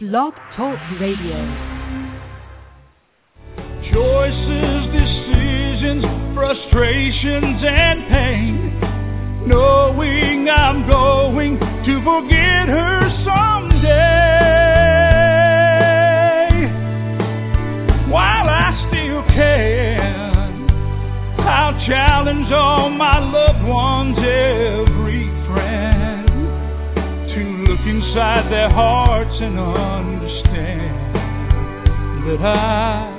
Blog Talk Radio. Choices, decisions, frustrations, and pain. Knowing I'm going to forget her someday. Inside their hearts and understand that I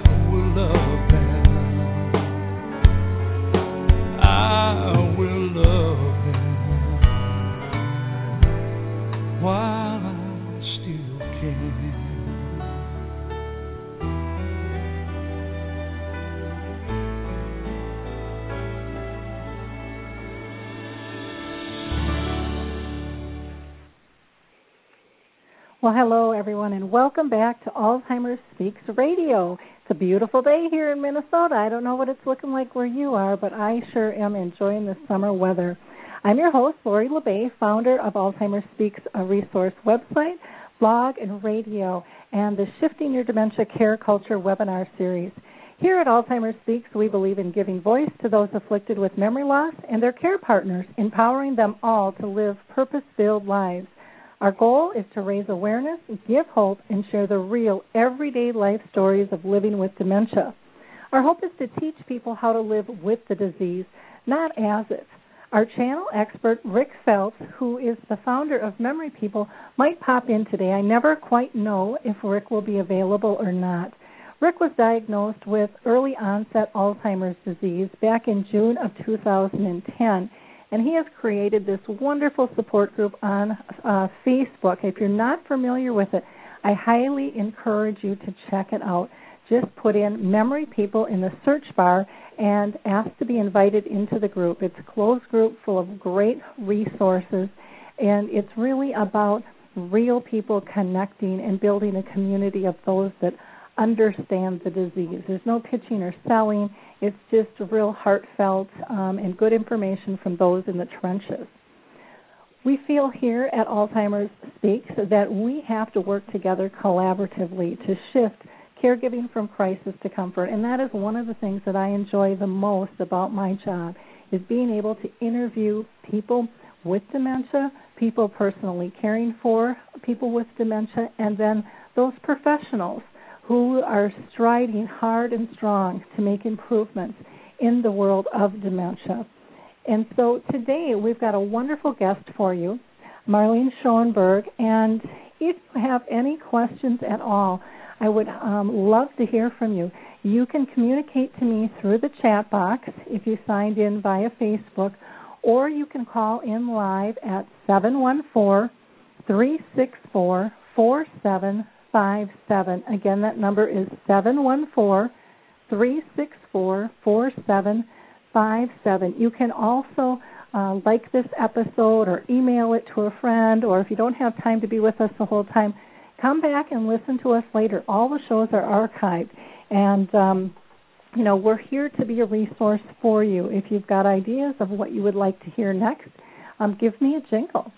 Well, hello, everyone, and welcome back to Alzheimer's Speaks Radio. It's a beautiful day here in Minnesota. I don't know what it's looking like where you are, but I sure am enjoying the summer weather. I'm your host, Lori La Bey, founder of Alzheimer's Speaks, a resource website, blog, and radio, and the Shifting Your Dementia Care Culture webinar series. Here at Alzheimer's Speaks, we believe in giving voice to those afflicted with memory loss and their care partners, empowering them all to live purpose filled lives. Our goal is to raise awareness, give hope, and share the real, everyday life stories of living with dementia. Our hope is to teach people how to live with the disease, not as it. Our channel expert, Rick Phelps, who is the founder of Memory People, might pop in today. I never quite know if Rick will be available or not. Rick was diagnosed with early onset Alzheimer's disease back in June of 2010 and he has created this wonderful support group on uh, Facebook. If you're not familiar with it, I highly encourage you to check it out. Just put in Memory People in the search bar and ask to be invited into the group. It's a closed group full of great resources, and it's really about real people connecting and building a community of those that understand the disease. There's no pitching or selling. It's just real heartfelt um, and good information from those in the trenches. We feel here at Alzheimer's Speaks that we have to work together collaboratively to shift caregiving from crisis to comfort, and that is one of the things that I enjoy the most about my job is being able to interview people with dementia, people personally caring for people with dementia, and then those professionals who are striding hard and strong to make improvements in the world of dementia. And so today we've got a wonderful guest for you, Marlene Schoenberg. And if you have any questions at all, I would um, love to hear from you. You can communicate to me through the chat box if you signed in via Facebook, or you can call in live at 714 364 five seven. Again, that number is seven one four three six four four seven five seven. You can also uh, like this episode or email it to a friend, or if you don't have time to be with us the whole time, come back and listen to us later. All the shows are archived, and um, you know we're here to be a resource for you. If you've got ideas of what you would like to hear next, um, give me a jingle.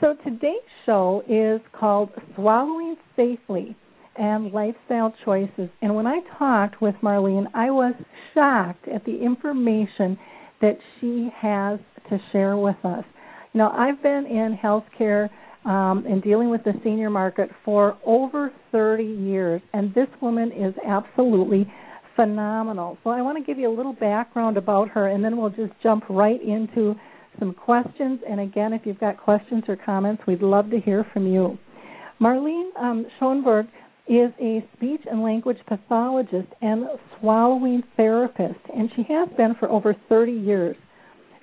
So today's show is called Swallowing Safely and Lifestyle Choices. And when I talked with Marlene, I was shocked at the information that she has to share with us. You know, I've been in healthcare um, and dealing with the senior market for over 30 years, and this woman is absolutely phenomenal. So I want to give you a little background about her, and then we'll just jump right into some questions. And again, if you've got questions or comments, we'd love to hear from you. Marlene um, Schoenberg is a speech and language pathologist and swallowing therapist, and she has been for over 30 years.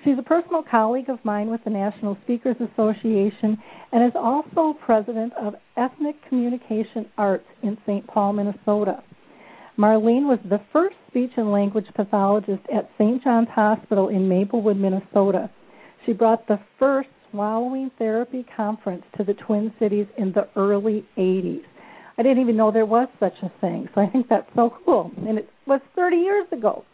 She's a personal colleague of mine with the National Speakers Association and is also president of Ethnic Communication Arts in St. Paul, Minnesota. Marlene was the first speech and language pathologist at St. John's Hospital in Maplewood, Minnesota. She brought the first swallowing therapy conference to the Twin Cities in the early 80s. I didn't even know there was such a thing, so I think that's so cool. And it was 30 years ago.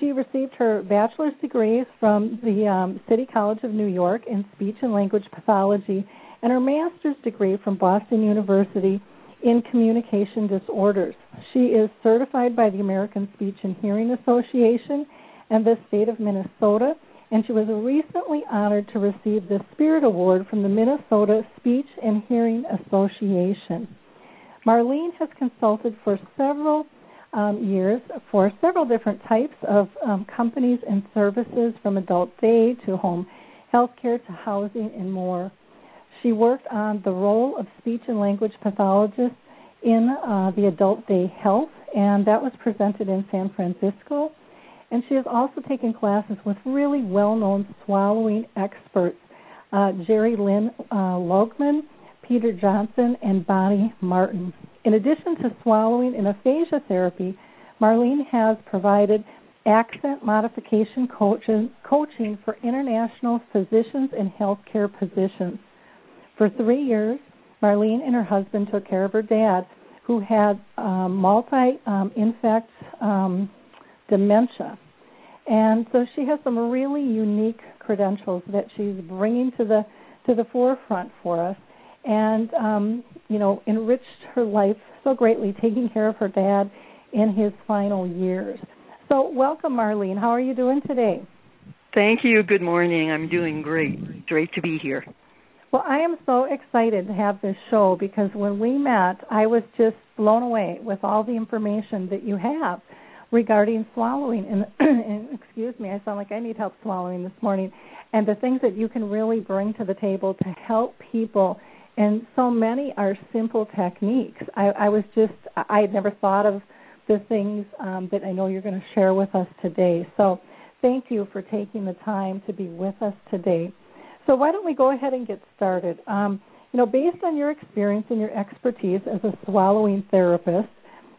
She received her bachelor's degrees from the um, City College of New York in speech and language pathology and her master's degree from Boston University in communication disorders. She is certified by the American Speech and Hearing Association and the state of Minnesota, and she was recently honored to receive the Spirit Award from the Minnesota Speech and Hearing Association. Marlene has consulted for several um, years for several different types of um, companies and services from adult day to home health care to housing and more. She worked on the role of speech and language pathologists in uh, the adult day health, and that was presented in San Francisco. And she has also taken classes with really well known swallowing experts uh, Jeri Lynn uh, Logemann, Peter Johnson, and Bonnie Martin. In addition to swallowing and aphasia therapy, Marlene has provided accent modification coaching, for international physicians and healthcare positions. For three years, Marlene and her husband took care of her dad, who had um, multi-infarct um, um, dementia. And so she has some really unique credentials that she's bringing to the to the forefront for us, and um, you know, enriched her life so greatly, taking care of her dad in his final years. So, welcome, Marlene. How are you doing today? Thank you. Good morning. I'm doing great. Great to be here. Well, I am so excited to have this show because when we met, I was just blown away with all the information that you have regarding swallowing. And, and excuse me, I sound like I need help swallowing this morning. And the things that you can really bring to the table to help people. And so many are simple techniques. I, I was just, I had never thought of the things um, that I know you're going to share with us today. So thank you for taking the time to be with us today. So why don't we go ahead and get started? Um, you know, based on your experience and your expertise as a swallowing therapist,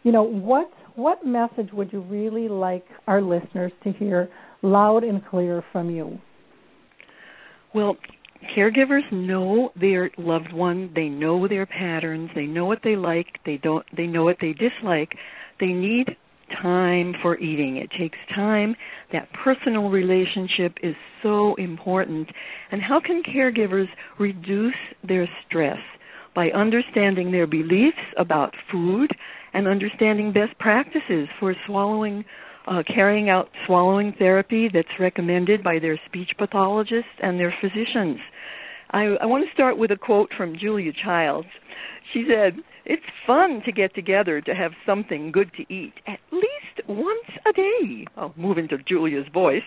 you know, what what message would you really like our listeners to hear loud and clear from you? Well, caregivers know their loved one, they know their patterns, they know what they like, they don't they know what they dislike. They need time for eating. It takes time. That personal relationship is so important. And how can caregivers reduce their stress? By understanding their beliefs about food and understanding best practices for swallowing, uh, carrying out swallowing therapy that's recommended by their speech pathologists and their physicians. I, I want to start with a quote from Julia Childs. She said, It's fun to get together to have something good to eat at least once a day. I'll move into Julia's voice.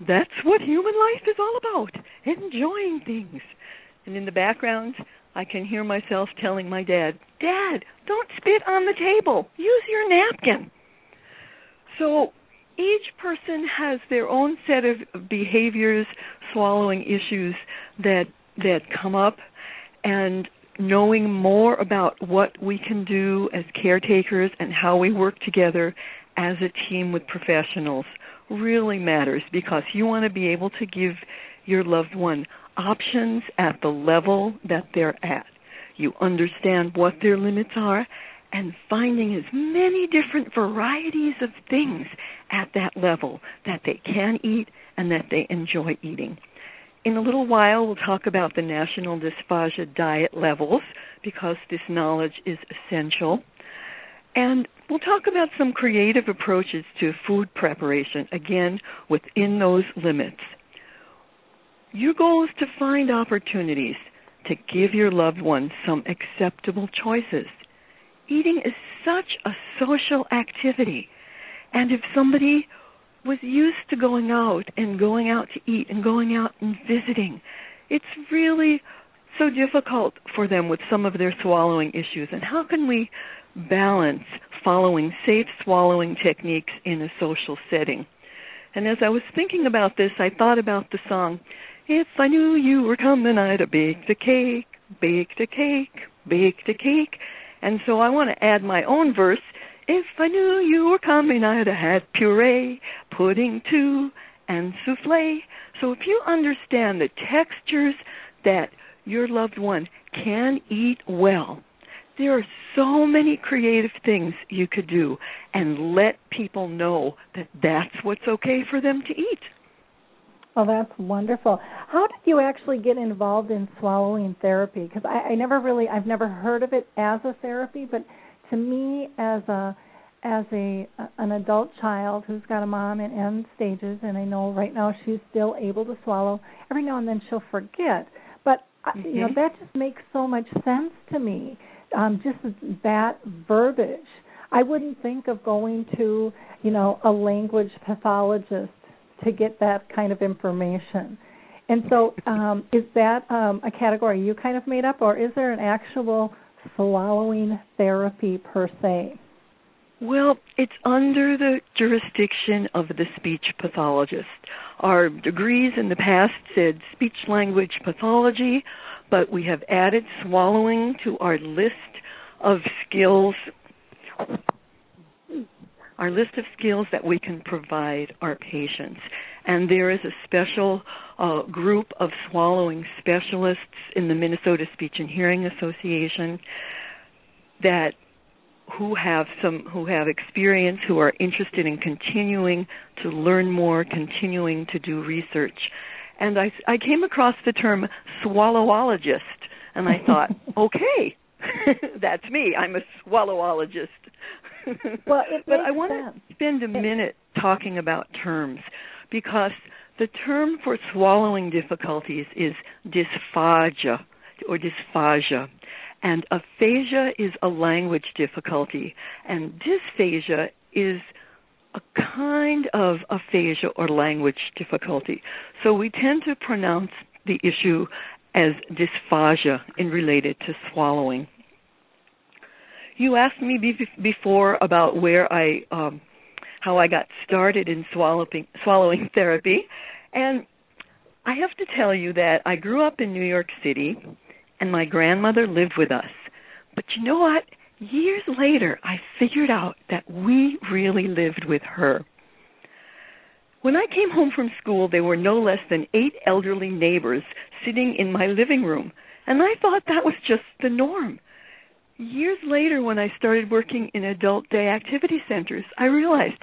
That's what human life is all about enjoying things. And in the background, I can hear myself telling my dad, Dad, don't spit on the table. Use your napkin. So each person has their own set of behaviors, swallowing issues that that come up and knowing more about what we can do as caretakers and how we work together as a team with professionals really matters because you want to be able to give your loved one options at the level that they're at. You understand what their limits are and finding as many different varieties of things at that level that they can eat and that they enjoy eating. In a little while, we'll talk about the National Dysphagia Diet levels because this knowledge is essential. And we'll talk about some creative approaches to food preparation, again, within those limits. Your goal is to find opportunities to give your loved ones some acceptable choices. Eating is such a social activity. And if somebody was used to going out and going out to eat and going out and visiting. It's really so difficult for them with some of their swallowing issues. And how can we balance following safe swallowing techniques in a social setting? And as I was thinking about this, I thought about the song, If I Knew You Were Coming, I'd have baked a cake, baked a cake, baked a cake. And so I want to add my own verse if I knew you were coming, I'd have had puree, pudding too, and souffle. So if you understand the textures that your loved one can eat well, there are so many creative things you could do and let people know that that's what's okay for them to eat. Oh, that's wonderful. How did you actually get involved in swallowing therapy? Because I, I never really, I've never heard of it as a therapy, but to me, as a as a an adult child who's got a mom in end stages, and I know right now she's still able to swallow. Every now and then she'll forget, but mm-hmm. you know Mm-hmm. that just makes so much sense to me. Um, just that verbiage. I wouldn't think of going to you know a language pathologist to get that kind of information. And so, um, is that um, a category you kind of made up, or is there an actual swallowing therapy per se? Well, it's under the jurisdiction of the speech pathologist. Our degrees in the past said speech language pathology, but we have added swallowing to our list of skills our list of skills that we can provide our patients. And there is a special uh, group of swallowing specialists in the Minnesota Speech and Hearing Association that who have some who have experience who are interested in continuing to learn more continuing to do research and i i came across the term swallowologist and i thought okay that's me i'm a swallowologist well, but i want to spend a minute talking about terms because the term for swallowing difficulties is dysphagia or dysphagia and aphasia is a language difficulty, and dysphasia is a kind of aphasia or language difficulty. So we tend to pronounce the issue as dysphagia in related to swallowing. You asked me be- before about where I, um, how I got started in swallowing, swallowing therapy, and I have to tell you that I grew up in New York City and my grandmother lived with us. But you know what? Years later, I figured out that we really lived with her. When I came home from school, there were no less than eight elderly neighbors sitting in my living room, and I thought that was just the norm. Years later, when I started working in adult day activity centers, I realized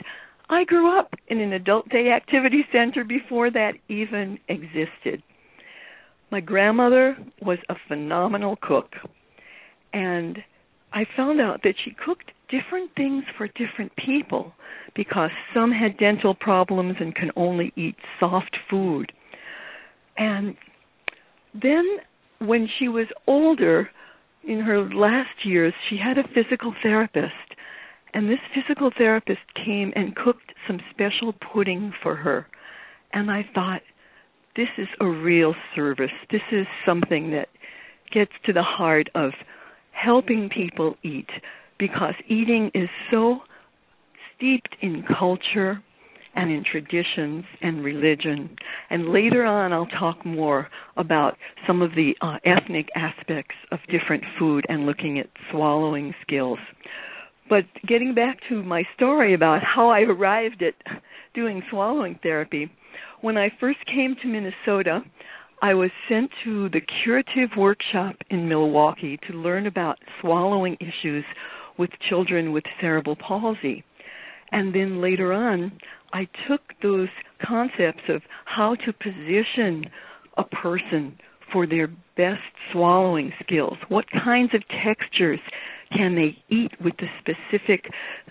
I grew up in an adult day activity center before that even existed. My grandmother was a phenomenal cook, and I found out that she cooked different things for different people because some had dental problems and can only eat soft food. And then when she was older, in her last years, she had a physical therapist. And this physical therapist came and cooked some special pudding for her. And I thought, this is a real service. This is something that gets to the heart of helping people eat because eating is so steeped in culture and in traditions and religion. And later on, I'll talk more about some of the uh, ethnic aspects of different food and looking at swallowing skills. But getting back to my story about how I arrived at doing swallowing therapy, when I first came to Minnesota, I was sent to the curative workshop in Milwaukee to learn about swallowing issues with children with cerebral palsy. And then later on, I took those concepts of how to position a person for their best swallowing skills. What kinds of textures can they eat with the specific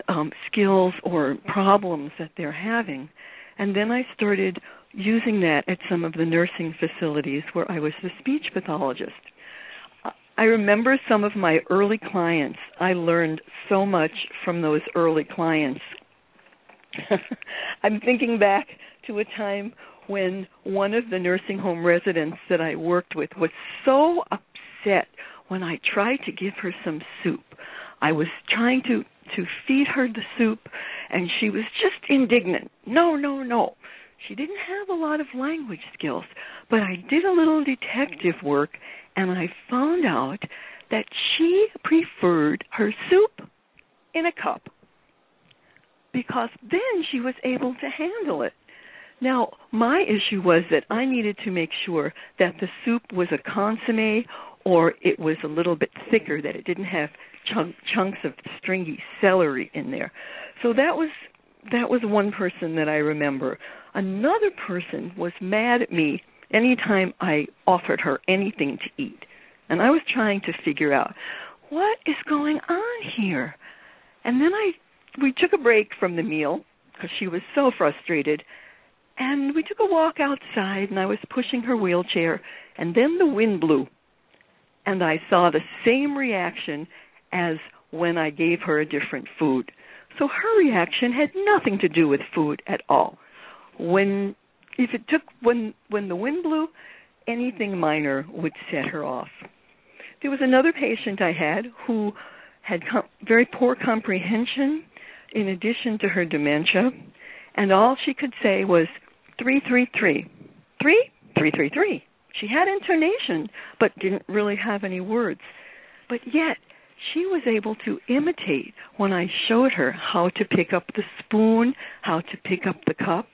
um, skills or problems that they're having? And then I started using that at some of the nursing facilities where I was the speech pathologist. I remember some of my early clients. I learned so much from those early clients. I'm thinking back to a time when one of the nursing home residents that I worked with was so upset when I tried to give her some soup. I was trying to to feed her the soup and she was just indignant. No, no, no. She didn't have a lot of language skills, but I did a little detective work and I found out that she preferred her soup in a cup because then she was able to handle it. Now, my issue was that I needed to make sure that the soup was a consomme or it was a little bit thicker, that it didn't have chunk, chunks of stringy celery in there. So that was that was one person that I remember. Another person was mad at me anytime I offered her anything to eat. And I was trying to figure out what is going on here. And then I we took a break from the meal because she was so frustrated and we took a walk outside and I was pushing her wheelchair and then the wind blew and I saw the same reaction as when I gave her a different food. So her reaction had nothing to do with food at all. When if it took when when the wind blew, anything minor would set her off. There was another patient I had who had com- very poor comprehension in addition to her dementia, and all she could say was three three three three three three three. She had intonation, but didn't really have any words. But yet she was able to imitate when I showed her how to pick up the spoon, how to pick up the cup.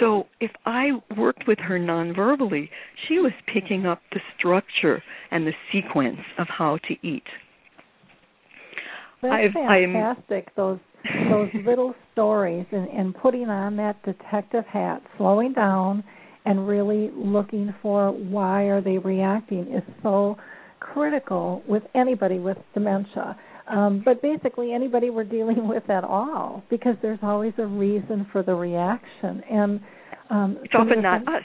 So if I worked with her nonverbally, she was picking up the structure and the sequence of how to eat. That's I've, fantastic. I'm, those those little stories and, and putting on that detective hat, slowing down and really looking for why are they reacting is so critical with anybody with dementia. Um, but basically anybody we're dealing with at all because there's always a reason for the reaction and um, it's often not us.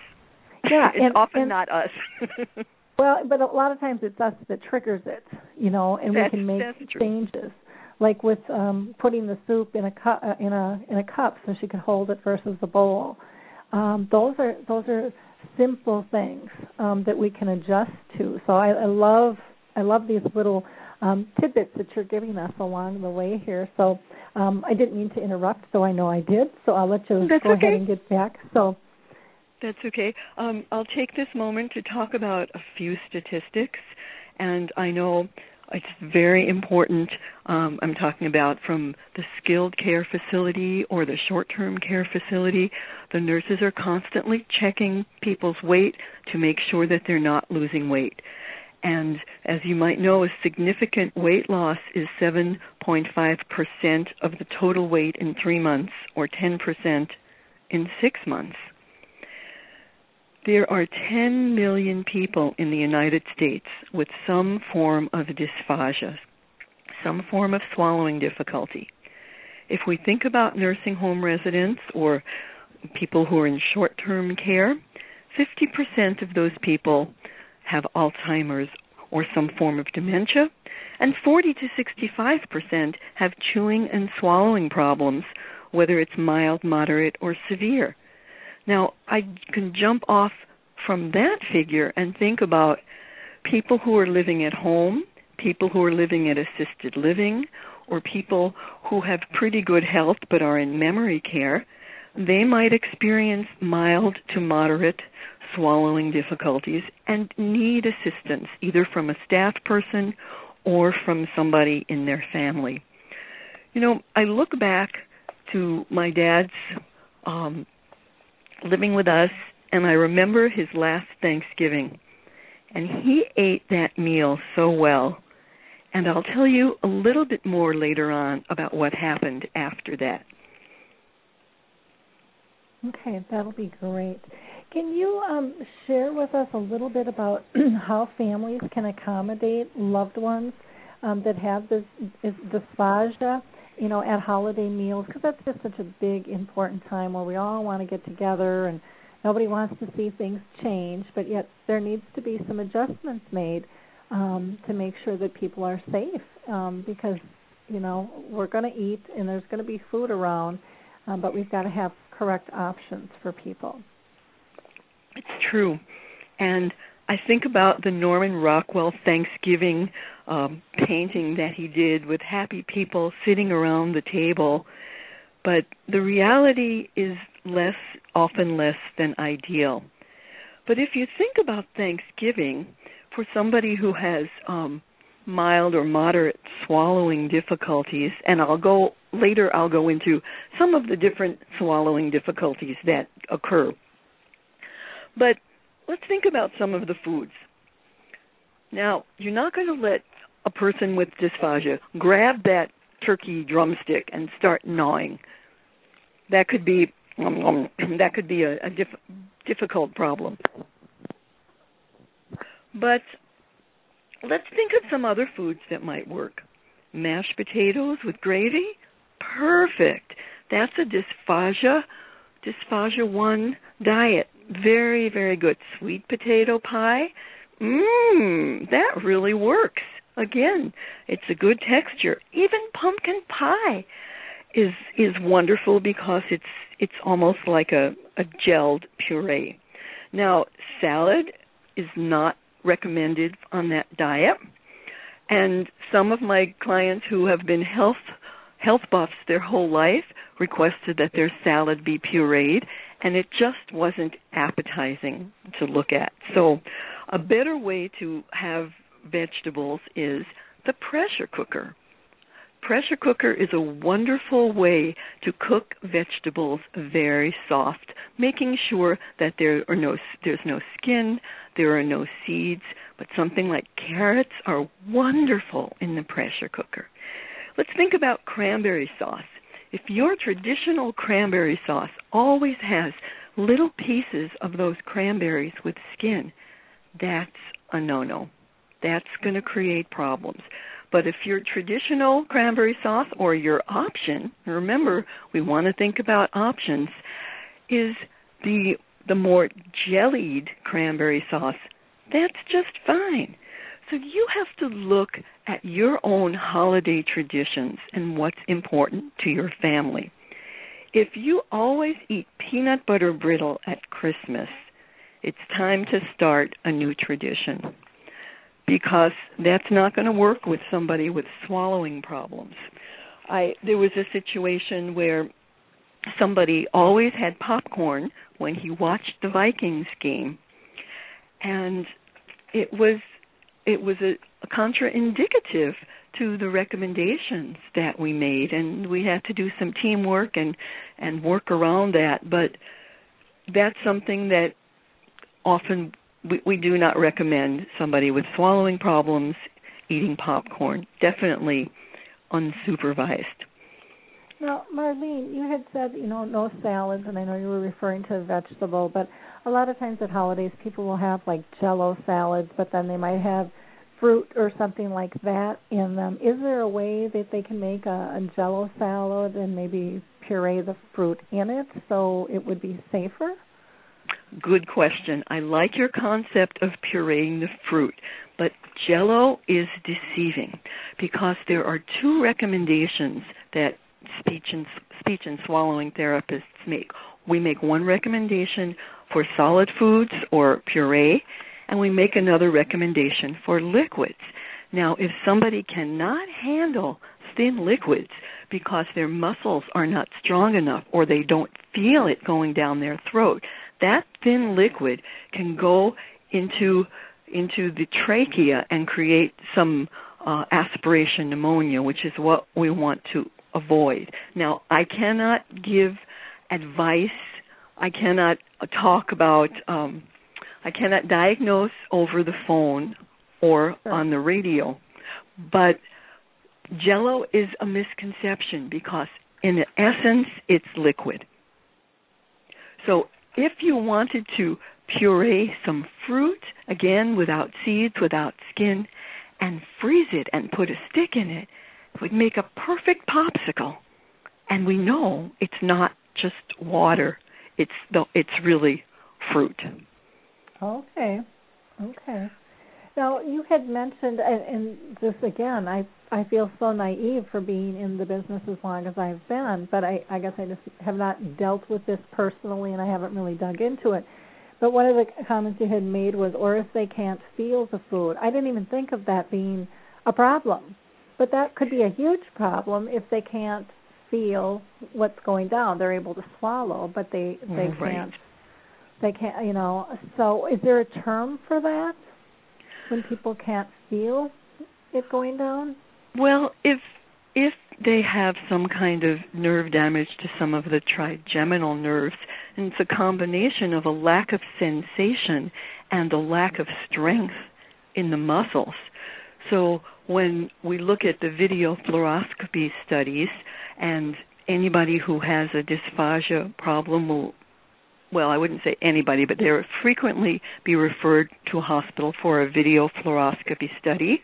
Yeah, it's and, often and, not us. well, but a lot of times it's us that triggers it, you know, and that's, we can make changes. Like with um putting the soup in a cup uh, in a in a cup so she could hold it versus the bowl. Um those are those are simple things um that we can adjust to. So i, I love i love these little um tidbits that you're giving us along the way here. So um i didn't mean to interrupt so i know i did. So i'll let you That's go okay. ahead and get back. So that's okay. Um, I'll take this moment to talk about a few statistics, and I know it's very important. Um, I'm talking about from the skilled care facility or the short term care facility. The nurses are constantly checking people's weight to make sure that they're not losing weight. And as you might know, a significant weight loss is 7.5% of the total weight in three months or 10% in six months. There are 10 million people in the United States with some form of dysphagia, some form of swallowing difficulty. If we think about nursing home residents or people who are in short term care, 50% of those people have Alzheimer's or some form of dementia, and 40 to 65% have chewing and swallowing problems, whether it's mild, moderate, or severe. Now, I can jump off from that figure and think about people who are living at home, people who are living at assisted living, or people who have pretty good health but are in memory care. They might experience mild to moderate swallowing difficulties and need assistance either from a staff person or from somebody in their family. You know, I look back to my dad's um, living with us, and I remember his last Thanksgiving. And he ate that meal so well. And I'll tell you a little bit more later on about what happened after that. Okay, that'll be great. Can you um, share with us a little bit about how families can accommodate loved ones um, that have this, this dysphagia? You know, at holiday meals because that's just such a big, important time where we all want to get together and nobody wants to see things change, but yet there needs to be some adjustments made um, to make sure that people are safe um, because, you know, we're going to eat and there's going to be food around, um, but we've got to have correct options for people. It's true. And I think about the Norman Rockwell Thanksgiving um, painting that he did with happy people sitting around the table, but the reality is less, often less than ideal. But if you think about Thanksgiving, for somebody who has um, mild or moderate swallowing difficulties, and I'll go later, I'll go into some of the different swallowing difficulties that occur. But let's think about some of the foods. Now, you're not going to let a person with dysphagia grab that turkey drumstick and start gnawing. that could be um, that could be a, a diff- difficult problem. But let's think of some other foods that might work. Mashed potatoes with gravy, perfect. That's a dysphagia dysphagia 1 diet. Very, very good. Sweet potato pie. Mmm, that really works. Again, it's a good texture. Even pumpkin pie is is wonderful because it's it's almost like a a gelled puree. Now, salad is not recommended on that diet. And some of my clients who have been health health buffs their whole life requested that their salad be pureed, and it just wasn't appetizing to look at. So, a better way to have vegetables is the pressure cooker. Pressure cooker is a wonderful way to cook vegetables very soft, making sure that there are no there's no skin, there are no seeds, but something like carrots are wonderful in the pressure cooker. Let's think about cranberry sauce. If your traditional cranberry sauce always has little pieces of those cranberries with skin, that's a no no. That's going to create problems. But if your traditional cranberry sauce or your option, remember we want to think about options, is the the more jellied cranberry sauce, that's just fine. So you have to look at your own holiday traditions and what's important to your family. If you always eat peanut butter brittle at Christmas, it's time to start a new tradition because that's not going to work with somebody with swallowing problems. I there was a situation where somebody always had popcorn when he watched the Vikings game and it was it was a, a contraindicative to the recommendations that we made and we had to do some teamwork and and work around that but that's something that often we, we do not recommend somebody with swallowing problems eating popcorn definitely unsupervised now, Marlene, you had said, you know, no salads, and I know you were referring to vegetable, but a lot of times at holidays people will have like jello salads, but then they might have fruit or something like that in them. Is there a way that they can make a, a jello salad and maybe puree the fruit in it so it would be safer? Good question. I like your concept of pureeing the fruit, but jello is deceiving because there are two recommendations that speech and speech and swallowing therapists make. We make one recommendation for solid foods or puree, and we make another recommendation for liquids. Now, if somebody cannot handle thin liquids because their muscles are not strong enough or they don't feel it going down their throat, that thin liquid can go into into the trachea and create some uh, aspiration pneumonia, which is what we want to avoid. Now, I cannot give advice. I cannot talk about. Um, I cannot diagnose over the phone or on the radio, but Jello is a misconception because, in essence, it's liquid. So, if you wanted to puree some fruit, again without seeds, without skin, and freeze it and put a stick in it, it would make a perfect popsicle. And we know it's not just water. It's the it's really fruit. Okay. Okay. Now you had mentioned, and, and this again, I I feel so naive for being in the business as long as I've been, but I I guess I just have not dealt with this personally, and I haven't really dug into it. But one of the comments you had made was, or if they can't feel the food. I didn't even think of that being a problem. But that could be a huge problem if they can't feel what's going down. They're able to swallow, but they they mm-hmm. right. can't they can't you know. So is there a term for that when people can't feel it going down? Well, if if they have some kind of nerve damage to some of the trigeminal nerves, and it's a combination of a lack of sensation and a lack of strength in the muscles. So when we look at the video fluoroscopy studies and anybody who has a dysphagia problem will well, I wouldn't say anybody, but they frequently be referred to a hospital for a video fluoroscopy study.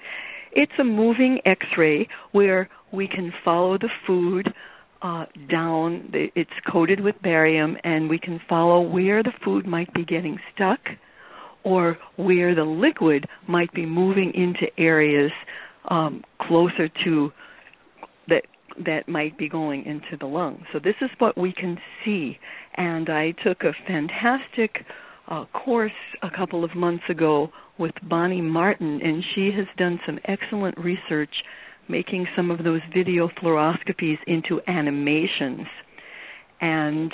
It's a moving x-ray where we can follow the food uh, down. It's coated with barium, and we can follow where the food might be getting stuck or where the liquid might be moving into areas um, closer to that might be going into the lung. So this is what we can see. And I took a fantastic uh, course a couple of months ago with Bonnie Martin, and she has done some excellent research making some of those video fluoroscopies into animations. And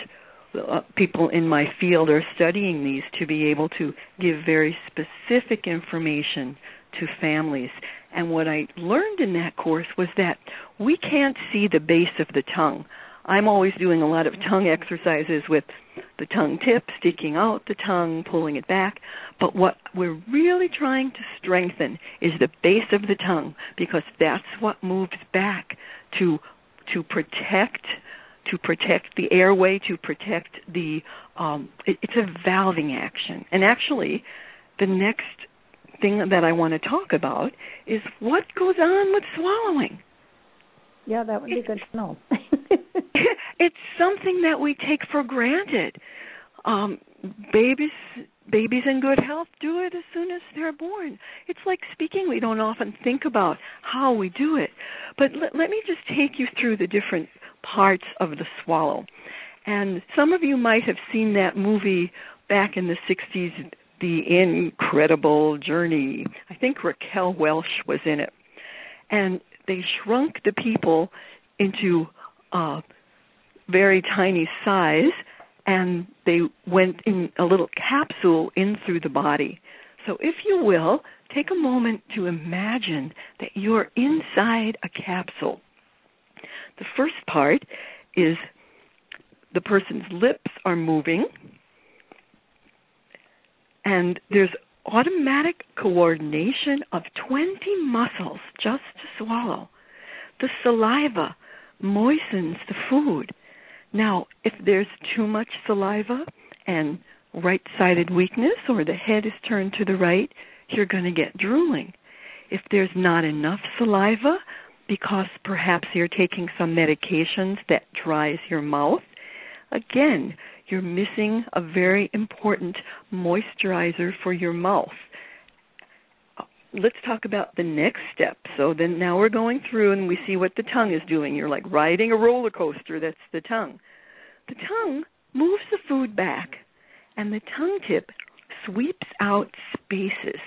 uh, people in my field are studying these to be able to give very specific information to families. And what I learned in that course was that we can't see the base of the tongue. I'm always doing a lot of tongue exercises with the tongue tip, sticking out the tongue, pulling it back. But what we're really trying to strengthen is the base of the tongue because that's what moves back to to protect to protect the airway, to protect the um it, it's a valving action. And actually the next thing that I want to talk about is what goes on with swallowing. Yeah, that would be good to know. it's something that we take for granted. Um, babies babies in good health do it as soon as they're born. It's like speaking. We don't often think about how we do it. But let, let me just take you through the different parts of the swallow. And some of you might have seen that movie back in the 60s, The Incredible Journey. I think Raquel Welch was in it. And they shrunk the people into a very tiny size and they went in a little capsule in through the body. So, if you will, take a moment to imagine that you're inside a capsule. The first part is the person's lips are moving, and there's automatic coordination of 20 muscles just to swallow. The saliva moistens the food. Now, if there's too much saliva and right sided weakness or the head is turned to the right, you're going to get drooling. If there's not enough saliva, because perhaps you're taking some medications that dries your mouth, again, you're missing a very important moisturizer for your mouth. Let's talk about the next step. So then now we're going through and we see what the tongue is doing. You're like riding a roller coaster, that's the tongue. The tongue moves the food back and the tongue tip sweeps out spaces.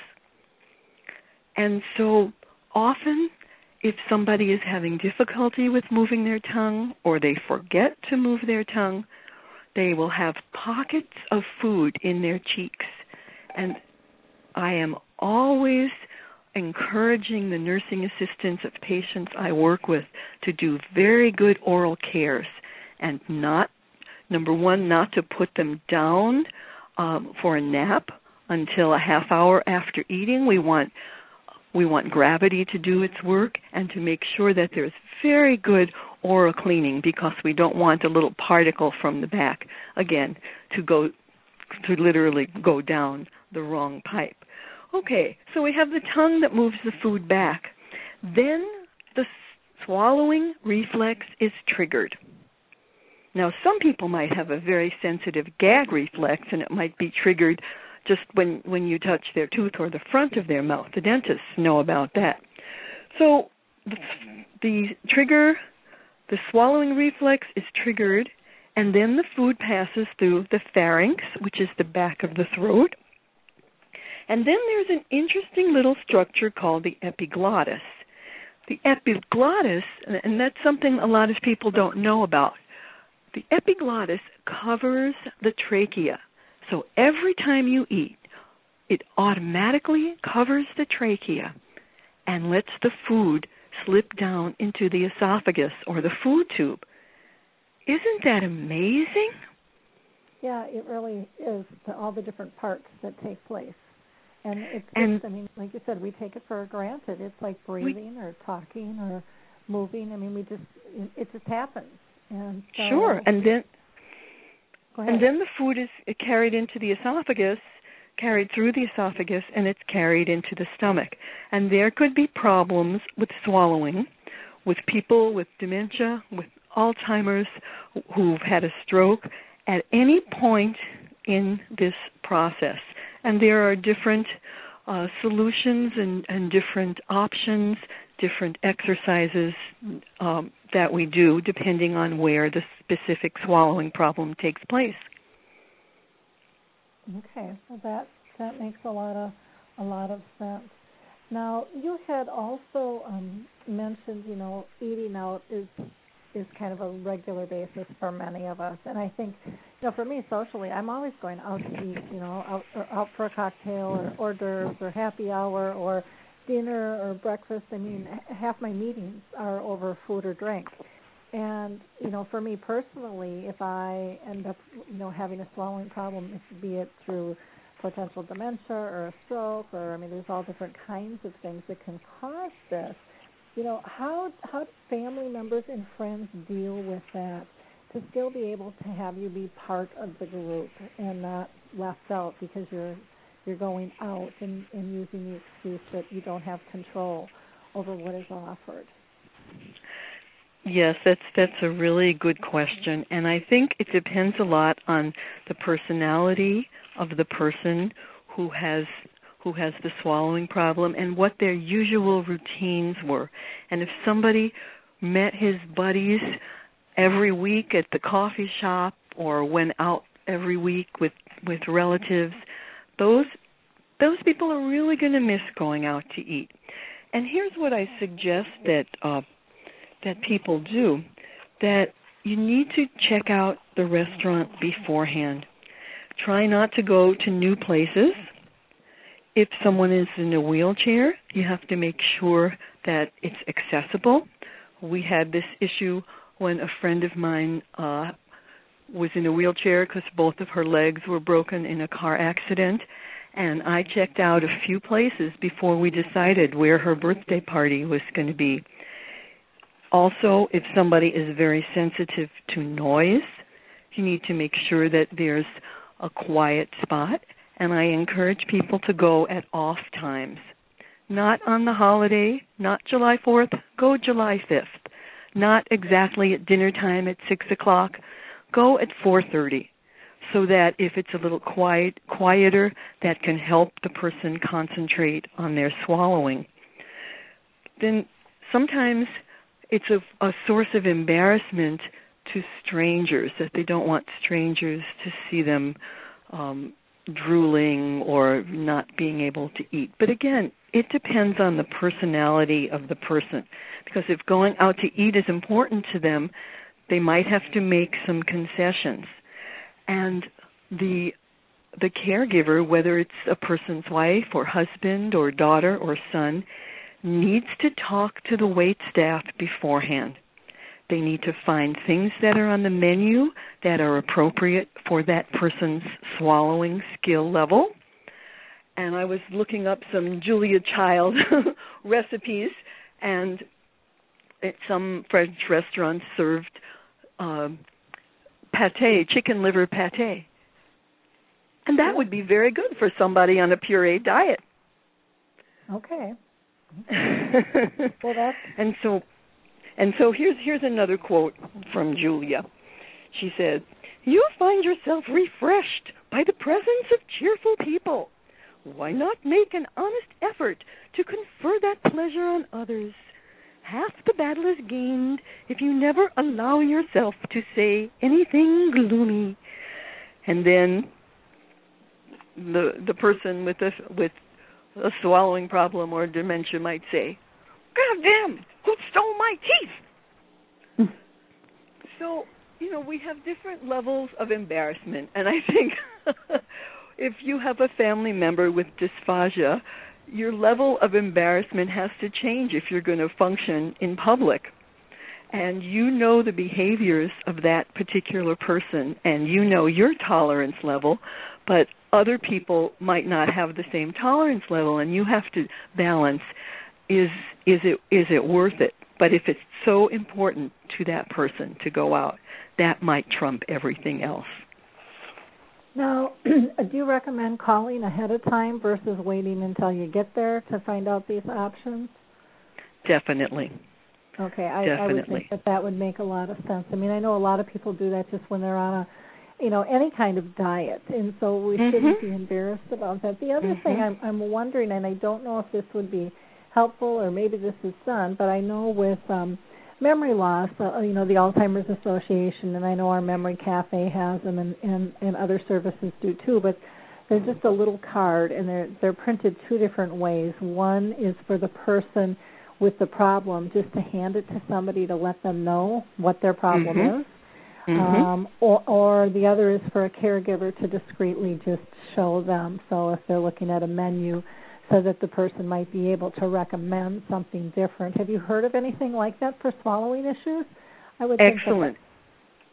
And so often if somebody is having difficulty with moving their tongue or they forget to move their tongue, they will have pockets of food in their cheeks. And I am always encouraging the nursing assistants of patients I work with to do very good oral cares and not, number one, not to put them down um, for a nap until a half hour after eating. We want we want gravity to do its work and to make sure that there's very good oral cleaning because we don't want a little particle from the back again to go to literally go down the wrong pipe. Okay, so we have the tongue that moves the food back. Then the swallowing reflex is triggered. Now, some people might have a very sensitive gag reflex, and it might be triggered just when when you touch their tooth or the front of their mouth. The dentists know about that. So, the, the trigger the swallowing reflex is triggered, and then the food passes through the pharynx, which is the back of the throat. And then there's an interesting little structure called the epiglottis. The epiglottis, and that's something a lot of people don't know about. The epiglottis covers the trachea. So every time you eat, it automatically covers the trachea and lets the food slip down into the esophagus or the food tube. Isn't that amazing? Yeah, it really is to all the different parts that take place. And it's and, just, I mean, like you said, we take it for granted. It's like breathing we, or talking or moving. I mean, we just, it just happens. And so, sure, and then go ahead. and then the food is carried into the esophagus, carried through the esophagus, and it's carried into the stomach. And there could be problems with swallowing, with people with dementia, with Alzheimer's, who've had a stroke, at any point in this process. And there are different uh, solutions and, and different options, different exercises um, that we do depending on where the specific swallowing problem takes place. Okay, well that that makes a lot of a lot of sense. Now you had also um, mentioned, you know, eating out is is kind of a regular basis for many of us, and I think, you know, for me socially, I'm always going out to eat, you know, out or out for a cocktail or hors d'oeuvres or happy hour or dinner or breakfast. I mean, half my meetings are over food or drink. And you know, for me personally, if I end up, you know, having a swallowing problem, be it through potential dementia or a stroke, or I mean, there's all different kinds of things that can cause this. You know, how how family members and friends deal with that to still be able to have you be part of the group and not left out because you're you're going out and, and using the excuse that you don't have control over what is offered. Yes, that's that's a really good question, and I think it depends a lot on the personality of the person who has who has the swallowing problem and what their usual routines were. And if somebody met his buddies every week at the coffee shop or went out every week with with relatives, those those people are really going to miss going out to eat. And here's what I suggest that uh, that people do that you need to check out the restaurant beforehand. Try not to go to new places. If someone is in a wheelchair, you have to make sure that it's accessible. We had this issue when a friend of mine uh was in a wheelchair because both of her legs were broken in a car accident and I checked out a few places before we decided where her birthday party was going to be. Also, if somebody is very sensitive to noise, you need to make sure that there's a quiet spot. And I encourage people to go at off times. Not on the holiday, not July 4th, go July 5th. Not exactly at dinner time at 6 o'clock, go at 4.30 so that if it's a little quiet quieter that can help the person concentrate on their swallowing then sometimes it's a, a source of embarrassment to strangers that they don't want strangers to see them um, drooling or not being able to eat. But again, it depends on the personality of the person. Because if going out to eat is important to them, they might have to make some concessions. And the the caregiver, whether it's a person's wife or husband or daughter or son, needs to talk to the wait staff beforehand. They need to find things that are on the menu that are appropriate for that person's swallowing skill level. And I was looking up some Julia Child recipes, and at some French restaurants served uh, pate, chicken liver pate. And that would be very good for somebody on a puree diet. Okay. Well, that's and so and so here's here's another quote from Julia. She said, "You'll find yourself refreshed by the presence of cheerful people. Why not make an honest effort to confer that pleasure on others? Half the battle is gained if you never allow yourself to say anything gloomy." And then the the person with the with a swallowing problem or dementia might say, God damn, who stole my teeth? Hmm. so, you know, we have different levels of embarrassment. And I think if you have a family member with dysphagia, your level of embarrassment has to change if you're going to function in public. And you know the behaviors of that particular person, and you know your tolerance level, but other people might not have the same tolerance level and you have to balance is is it is it worth it but if it's so important to that person to go out. That might trump everything else. Now, do you recommend calling ahead of time versus waiting until you get there to find out these options? Definitely. Okay, I, Definitely. I would think that that would make a lot of sense. I mean, I know a lot of people do that just when they're on a, you know, any kind of diet, and so we Mhm. shouldn't be embarrassed about that. The other thing Mhm. I'm I'm wondering, and I don't know if this would be helpful or maybe this is done, but I know with um memory loss, uh, you know, the Alzheimer's Association, and I know our Memory Cafe has them, and and and other services do too, but they're just a little card and they're they're printed two different ways. One is for the person with the problem just to hand it to somebody to let them know what their problem Mhm. is. Mhm. Um, or, or the other is for a caregiver to discreetly just show them. So if they're looking at a menu, so that the person might be able to recommend something different. Have you heard of anything like that for swallowing issues? I would think that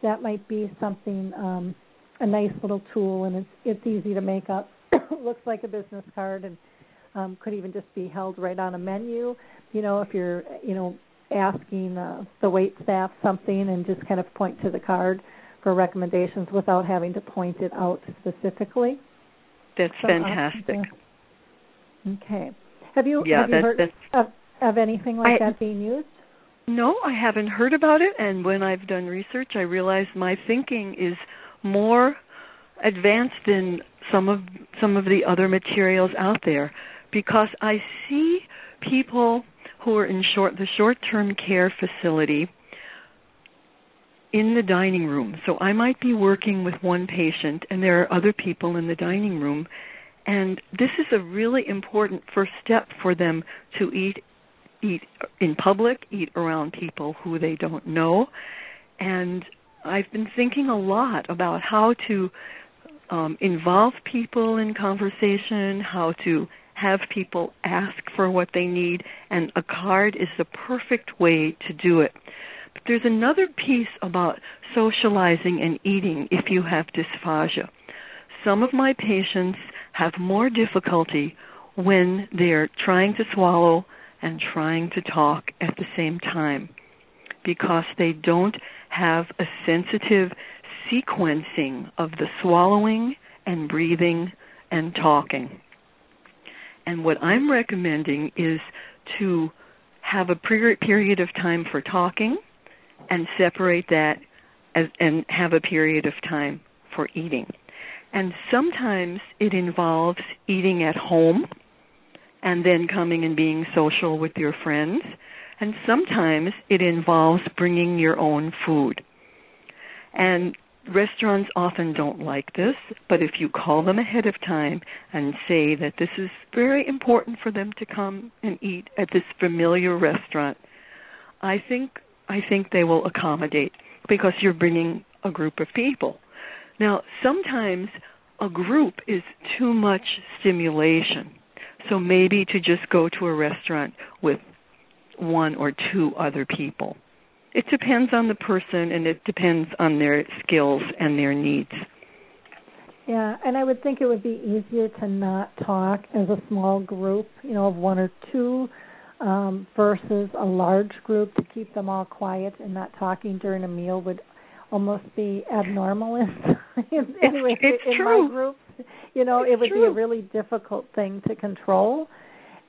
that might be something um a nice little tool and it's it's easy to make up looks like a business card and um could even just be held right on a menu you know if you're you know asking uh, the wait staff something and just kind of point to the card for recommendations without having to point it out specifically. That's Some options fantastic. okay. Have you Yeah, have you heard of of anything like I- that being used? No, I haven't heard about it, and when I've done research, I realize my thinking is more advanced than some of some of the other materials out there because I see people who are in short the short-term care facility in the dining room. So I might be working with one patient and there are other people in the dining room and this is a really important first step for them to eat eat in public, eat around people who they don't know. And I've been thinking a lot about how to um, involve people in conversation, how to have people ask for what they need, and a card is the perfect way to do it. But there's another piece about socializing and eating if you have dysphagia. Some of my patients have more difficulty when they're trying to swallow and trying to talk at the same time because they don't have a sensitive sequencing of the swallowing and breathing and talking. And what I'm recommending is to have a period of time for talking and separate that as, and have a period of time for eating. And sometimes it involves eating at home and then coming and being social with your friends. And sometimes it involves bringing your own food. And restaurants often don't like this, but if you call them ahead of time and say that this is very important for them to come and eat at this familiar restaurant, I think I think they will accommodate because you're bringing a group of people. Now, sometimes a group is too much stimulation. So maybe to just go to a restaurant with one or two other people. It depends on the person and it depends on their skills and their needs. Yeah, and I would think it would be easier to not talk as a small group, you know, of one or two, um, versus a large group to keep them all quiet and not talking during a meal would almost be abnormal in, in anyway it's in true. my group. You know, It's it would true. be a really difficult thing to control,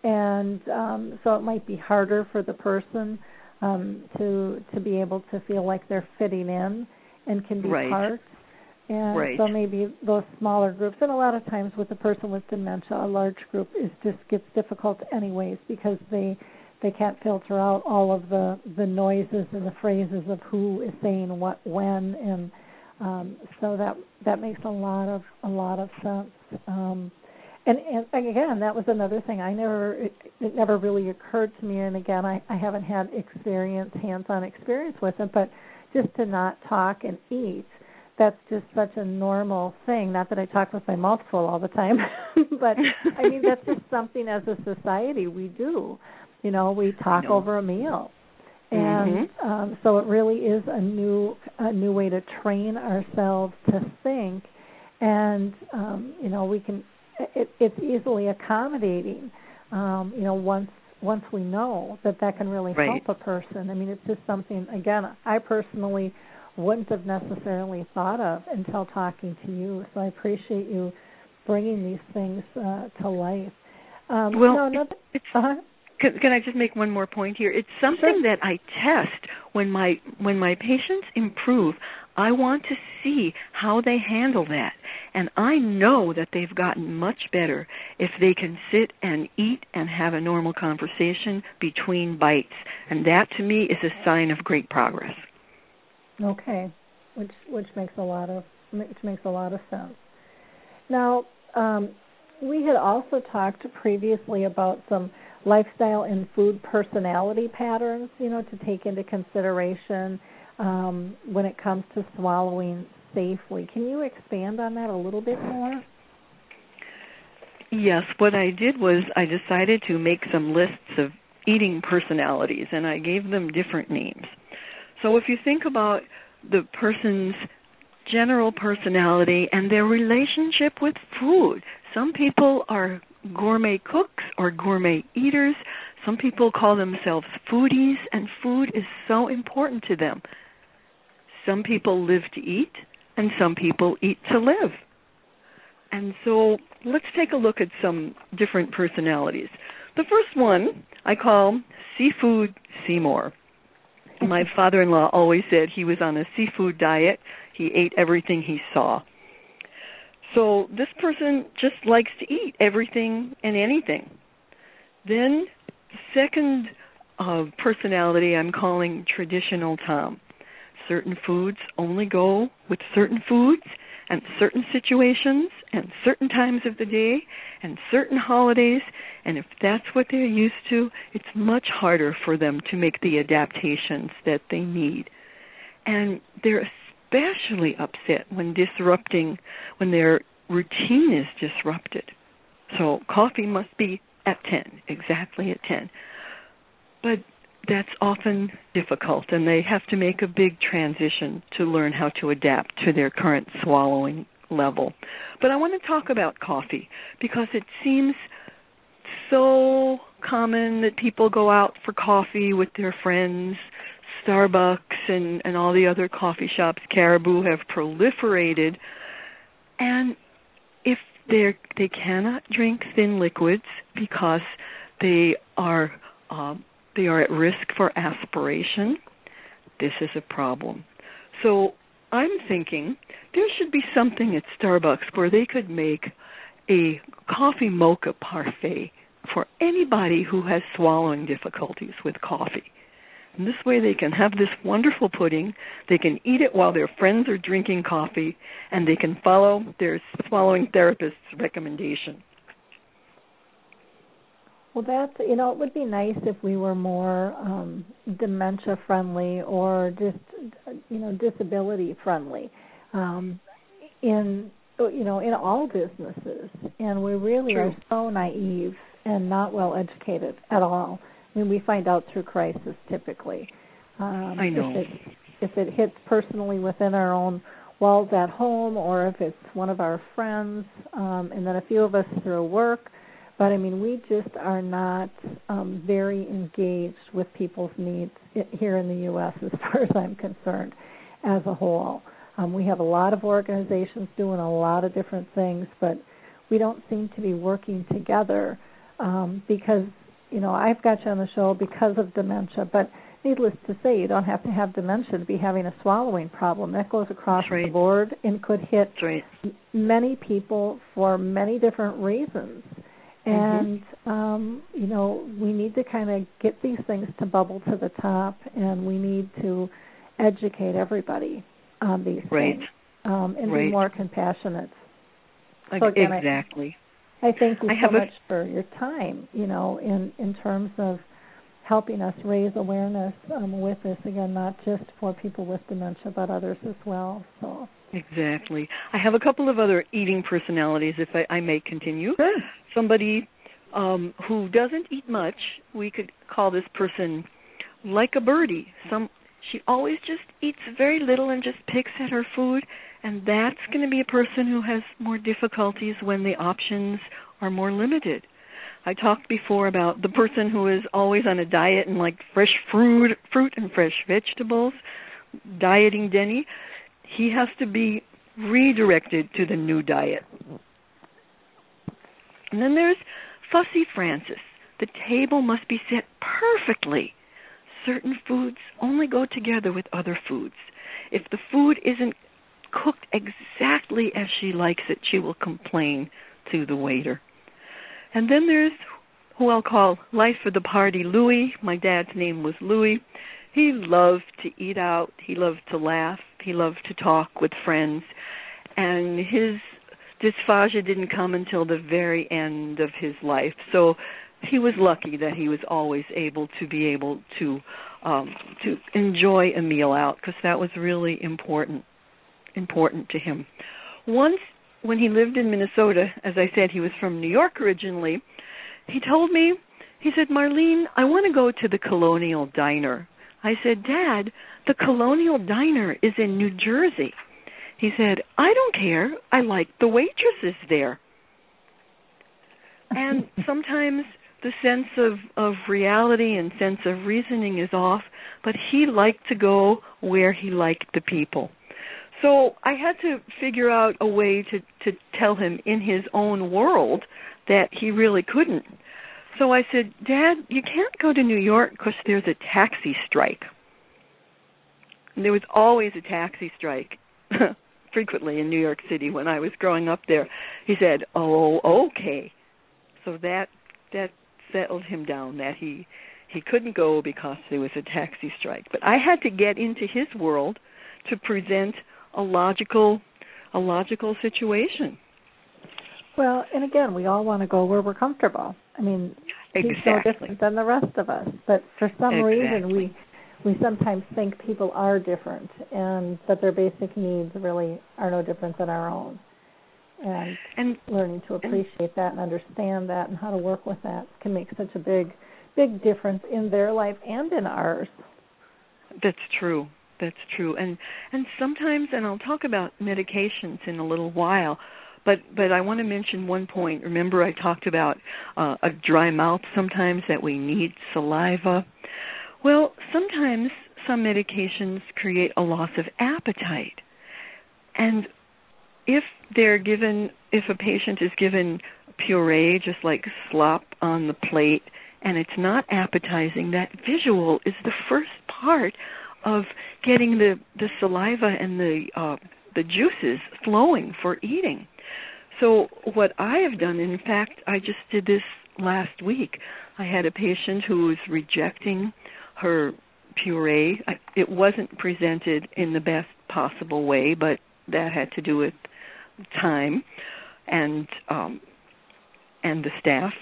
and um, so it might be harder for the person um, to to be able to feel like they're fitting in and can be Right. part. And Right. so maybe those smaller groups, and a lot of times with a person with dementia, a large group is just gets difficult anyways because they they can't filter out all of the the noises and the phrases of who is saying what when and um so that that makes a lot of a lot of sense um and and again that was another thing. I never it, it never really occurred to me and again i i haven't had experience hands on experience with it but just to not talk and eat that's just such a normal thing. Not that i talk with my mouth full all the time but i mean that's just something as a society we do. You know we talk over a meal. And um, so it really is a new a new way to train ourselves to think. And um, you know we can it, it's easily accommodating um, you know once once we know that that can really Right. help a person. I mean, it's just something again I personally wouldn't have necessarily thought of until talking to you. So I appreciate you bringing these things uh, to life. Um, Well, no, another, It's uh-huh. Can, can I just make one more point here? It's something that I test when my when my patients improve. I want to see how they handle that, and I know that they've gotten much better if they can sit and eat and have a normal conversation between bites, and that to me is a sign of great progress. Okay, which which makes a lot of which makes a lot of sense. Now, um, we had also talked previously about some lifestyle and food personality patterns, you know, to take into consideration um, when it comes to swallowing safely. Can you expand on that a little bit more? Yes, what I did was I decided to make some lists of eating personalities and I gave them different names. So if you think about the person's general personality and their relationship with food, some people are gourmet cooks or gourmet eaters. Some people call themselves foodies, and food is so important to them. Some people live to eat, and some people eat to live. And so let's take a look at some different personalities. The first one I call Seafood Seymour. My father in law always said he was on a seafood diet, he ate everything he saw. So this person just likes to eat everything and anything. Then, second uh, personality I'm calling traditional Tom. Certain foods only go with certain foods and certain situations and certain times of the day and certain holidays. And if that's what they're used to, it's much harder for them to make the adaptations that they need. And they're especially upset when disrupting, when their routine is disrupted. So coffee must be at 10, exactly at 10. But that's often difficult, and they have to make a big transition to learn how to adapt to their current swallowing level. But I want to talk about coffee because it seems so common that people go out for coffee with their friends. Starbucks and, and all the other coffee shops, Caribou, have proliferated. And if they they cannot drink thin liquids because they are um, they are at risk for aspiration, this is a problem. So I'm thinking there should be something at Starbucks where they could make a coffee mocha parfait for anybody who has swallowing difficulties with coffee. And this way they can have this wonderful pudding, they can eat it while their friends are drinking coffee, and they can follow their swallowing therapist's recommendation. Well, that's you know, it would be nice if we were more um, dementia friendly or just you know disability friendly um, in you know in all businesses, and we really True. are so naive and not well educated at all. I mean, we find out through crisis typically. Um, I know. If it, if it hits personally within our own walls at home, or if it's one of our friends, um, and then a few of us through work. But I mean, we just are not um, very engaged with people's needs i- here in the U.S. as far as I'm concerned, as a whole. Um, we have a lot of organizations doing a lot of different things, but we don't seem to be working together um, because you know I've got you on the show because of dementia, but needless to say, you don't have to have dementia to be having a swallowing problem. That goes across right. the board and could hit right. many people for many different reasons. And um, you know, we need to kind of get these things to bubble to the top, and we need to educate everybody on these Right. things um, and Right. be more compassionate. So again, exactly. I thank you I so have a- much for your time. You know, in in terms of helping us raise awareness um, with this again, not just for people with dementia, but others as well. So Exactly. I have a couple of other eating personalities, if I, I may continue. Somebody um, who doesn't eat much, we could call this person like a birdie. Some she always just eats very little and just picks at her food, and that's going to be a person who has more difficulties when the options are more limited. I talked before about the person who is always on a diet and like fresh fruit, fruit and fresh vegetables, dieting Denny. He has to be redirected to the new diet. And then there's Fussy Francis. The table must be set perfectly. Certain foods only go together with other foods. If the food isn't cooked exactly as she likes it, she will complain to the waiter. And then there's who I'll call Life of the Party Louie. My dad's name was Louie. He loved to eat out, he loved to laugh, he loved to talk with friends, and his dysphagia didn't come until the very end of his life. So he was lucky that he was always able to be able to um to enjoy a meal out because that was really important important to him. Once when he lived in Minnesota, as I said, he was from New York originally. He told me, he said, Marlene, I want to go to the Colonial Diner. I said, Dad, the Colonial Diner is in New Jersey. He said, I don't care. I like the waitresses there. And sometimes the sense of, of reality and sense of reasoning is off, but he liked to go where he liked the people. So I had to figure out a way to to tell him in his own world that he really couldn't. So I said, "Dad, you can't go to New York because there's a taxi strike." And there was always a taxi strike, frequently in New York City when I was growing up there. He said, "Oh, okay." So that that settled him down that he he couldn't go because there was a taxi strike. But I had to get into his world to present a logical a logical situation. Well, and again, we all want to go where we're comfortable. I mean, exactly. he's no different than the rest of us, but for some exactly. reason we we sometimes think people are different and that their basic needs really are no different than our own. And, and learning to appreciate that and understand that and how to work with that can make such a big big difference in their life and in ours. That's true that's true and and sometimes and I'll talk about medications in a little while but but I want to mention one point remember I talked about uh, a dry mouth sometimes that we need saliva well sometimes some medications create a loss of appetite and if they're given if a patient is given puree just like slop on the plate and it's not appetizing that visual is the first part of getting the the saliva and the uh, the juices flowing for eating. So what I have done, in fact, I just did this last week. I had a patient who was rejecting her puree. It wasn't presented in the best possible way, but that had to do with time and um and the staff.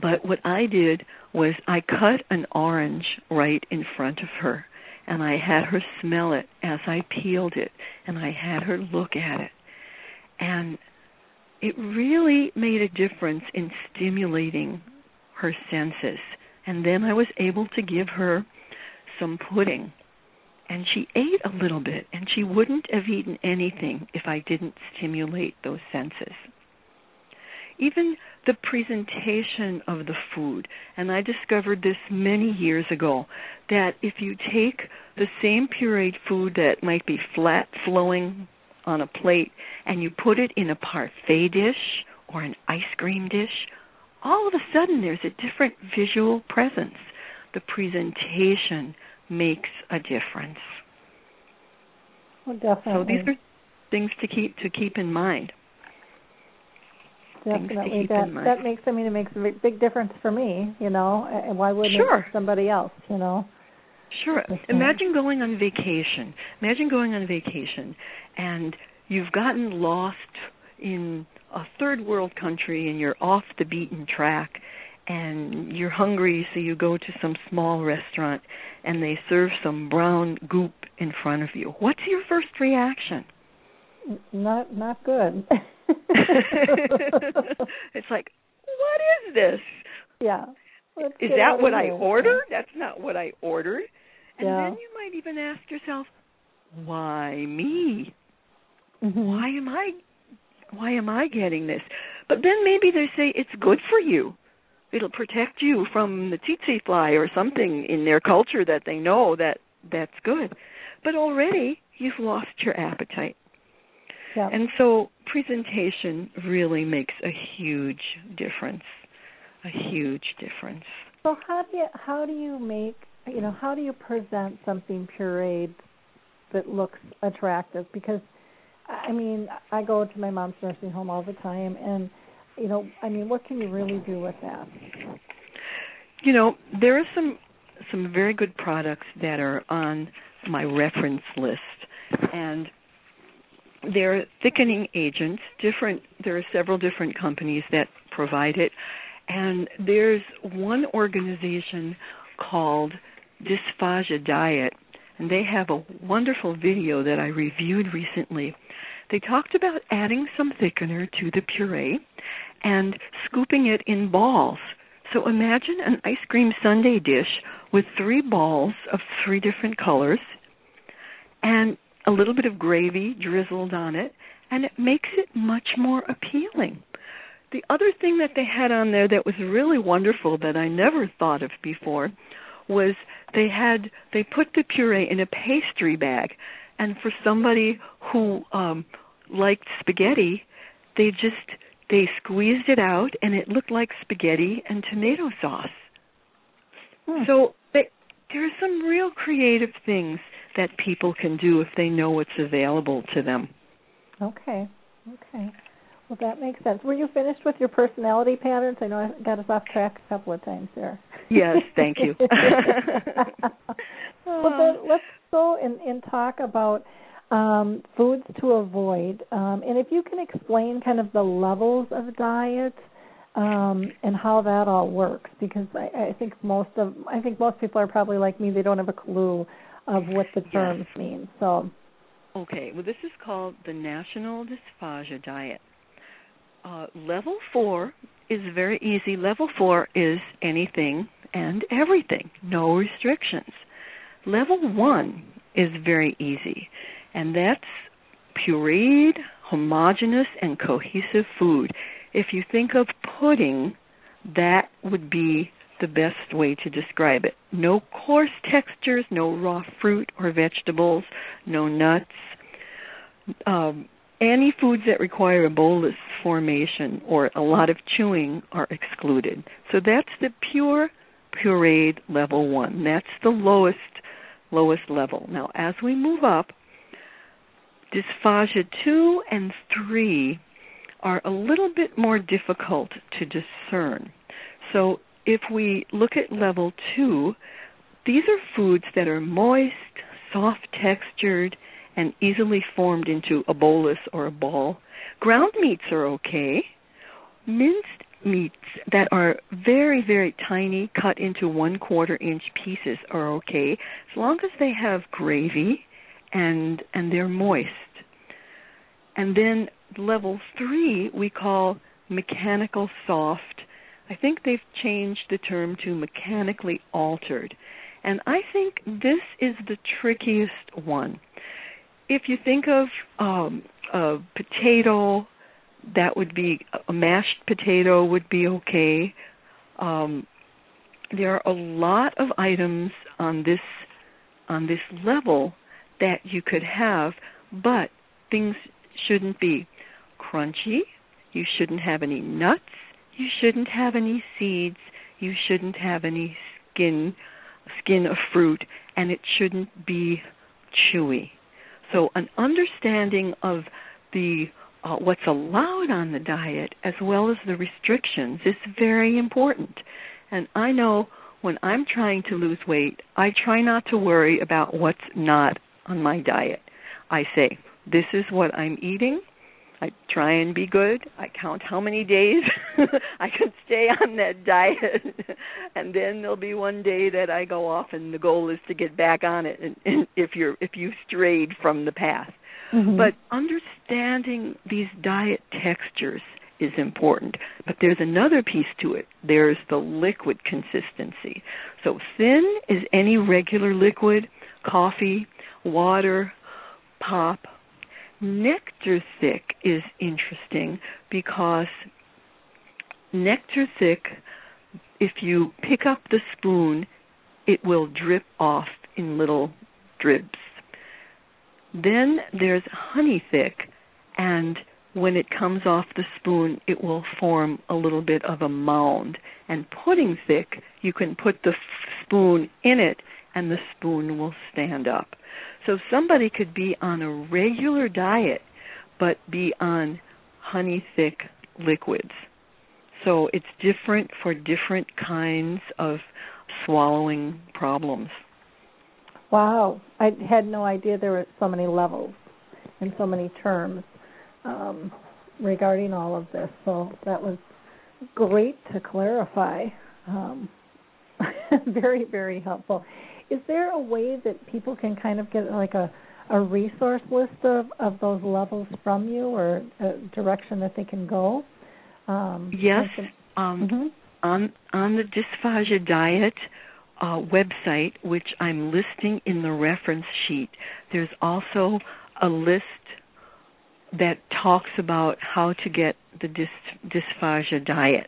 But what I did was I cut an orange right in front of her and I had her smell it as I peeled it, and I had her look at it. And it really made a difference in stimulating her senses. And then I was able to give her some pudding. And she ate a little bit, and she wouldn't have eaten anything if I didn't stimulate those senses even the presentation of the food. And I discovered this many years ago that if you take the same pureed food that might be flat flowing on a plate and you put it in a parfait dish or an ice cream dish, all of a sudden there's a different visual presence. The presentation makes a difference. Well, definitely. So these are things to keep to keep in mind definitely that that makes i mean it makes a big difference for me you know and why wouldn't sure. somebody else you know sure imagine going on vacation imagine going on vacation and you've gotten lost in a third world country and you're off the beaten track and you're hungry so you go to some small restaurant and they serve some brown goop in front of you what's your first reaction not not good it's like, what is this? Yeah. Let's is that what I ordered? That's not what I ordered. And yeah. then you might even ask yourself, why me? Mm-hmm. Why am I why am I getting this? But then maybe they say it's good for you. it'll protect you from the tsetse fly or something in their culture that they know that that's good. But already you've lost your appetite. Yeah. And so presentation really makes a huge difference. A huge difference. So how do you how do you make you know how do you present something pureed that looks attractive? Because I mean I go to my mom's nursing home all the time, and you know I mean what can you really do with that? You know there are some some very good products that are on my reference list, and they're thickening agents. Different. There are several different companies that provide it, and there's one organization called Dysphagia Diet, and they have a wonderful video that I reviewed recently. They talked about adding some thickener to the puree and scooping it in balls. So imagine an ice cream sundae dish with three balls of three different colors and a little bit of gravy drizzled on it, and it makes it much more appealing. The other thing that they had on there that was really wonderful that I never thought of before was they had they put the puree in a pastry bag and for somebody who um liked spaghetti they just they squeezed it out and it looked like spaghetti and tomato sauce Hmm. so they, there are some real creative things that people can do if they know what's available to them Okay. Okay. Well, that makes sense. Were you finished with your personality patterns? I know I got us off track a couple of times there. Yes, thank you. well, then let's go and, and talk about um, foods to avoid, um, and if you can explain kind of the levels of diet um, and how that all works, because I, I think most of I think most people are probably like me; they don't have a clue of what the terms mean. So, Okay, well, this is called the National Dysphagia Diet. Uh, level four is very easy. Level four is anything and everything, no restrictions. Level one is very easy, and that's pureed, homogeneous, and cohesive food. If you think of pudding, that would be the best way to describe it. No coarse textures, no raw fruit or vegetables, no nuts. Um, any foods that require a bolus formation or a lot of chewing are excluded. So that's the pure pureed level one. That's the lowest lowest level. Now as we move up, dysphagia two and three are a little bit more difficult to discern. So if we look at level two, these are foods that are moist, soft textured, and easily formed into a bolus or a ball. Ground meats are okay. Minced meats that are very, very tiny, cut into one quarter inch pieces are okay, as long as they have gravy and and they're moist. And then level three we call mechanical soft. I think they've changed the term to mechanically altered. And I think this is the trickiest one if you think of um, a potato, that would be a mashed potato would be okay. Um, there are a lot of items on this on this level that you could have, but things shouldn't be crunchy. You shouldn't have any nuts. You shouldn't have any seeds. You shouldn't have any skin skin of fruit, and it shouldn't be chewy. So an understanding of the uh, what's allowed on the diet as well as the restrictions is very important. And I know when I'm trying to lose weight, I try not to worry about what's not on my diet. I say, this is what I'm eating. I try and be good. I count how many days I can stay on that diet, and then there'll be one day that I go off, and the goal is to get back on it. And, and if you're if you've strayed from the path, Mhm. but understanding these diet textures is important. But there's another piece to it. There's the liquid consistency. So thin is any regular liquid, coffee, water, pop. Nectar thick is interesting because nectar thick if you pick up the spoon, it will drip off in little dribs. Then there's honey thick, and when it comes off the spoon, it will form a little bit of a mound. And pudding thick, you can put the f- spoon in it, and the spoon will stand up. So somebody could be on a regular diet, but be on honey thick liquids. So it's different for different kinds of swallowing problems. Wow, I had no idea there were so many levels and so many terms um, regarding all of this. So that was great to clarify. Um, very, very helpful. Is there a way that people can kind of get like a a resource list of of those levels from you, or a direction that they can go? Um, yes. Um, mm-hmm. On on the dysphagia diet uh, website, which I'm listing in the reference sheet, there's also a list that talks about how to get the dys- dysphagia diet.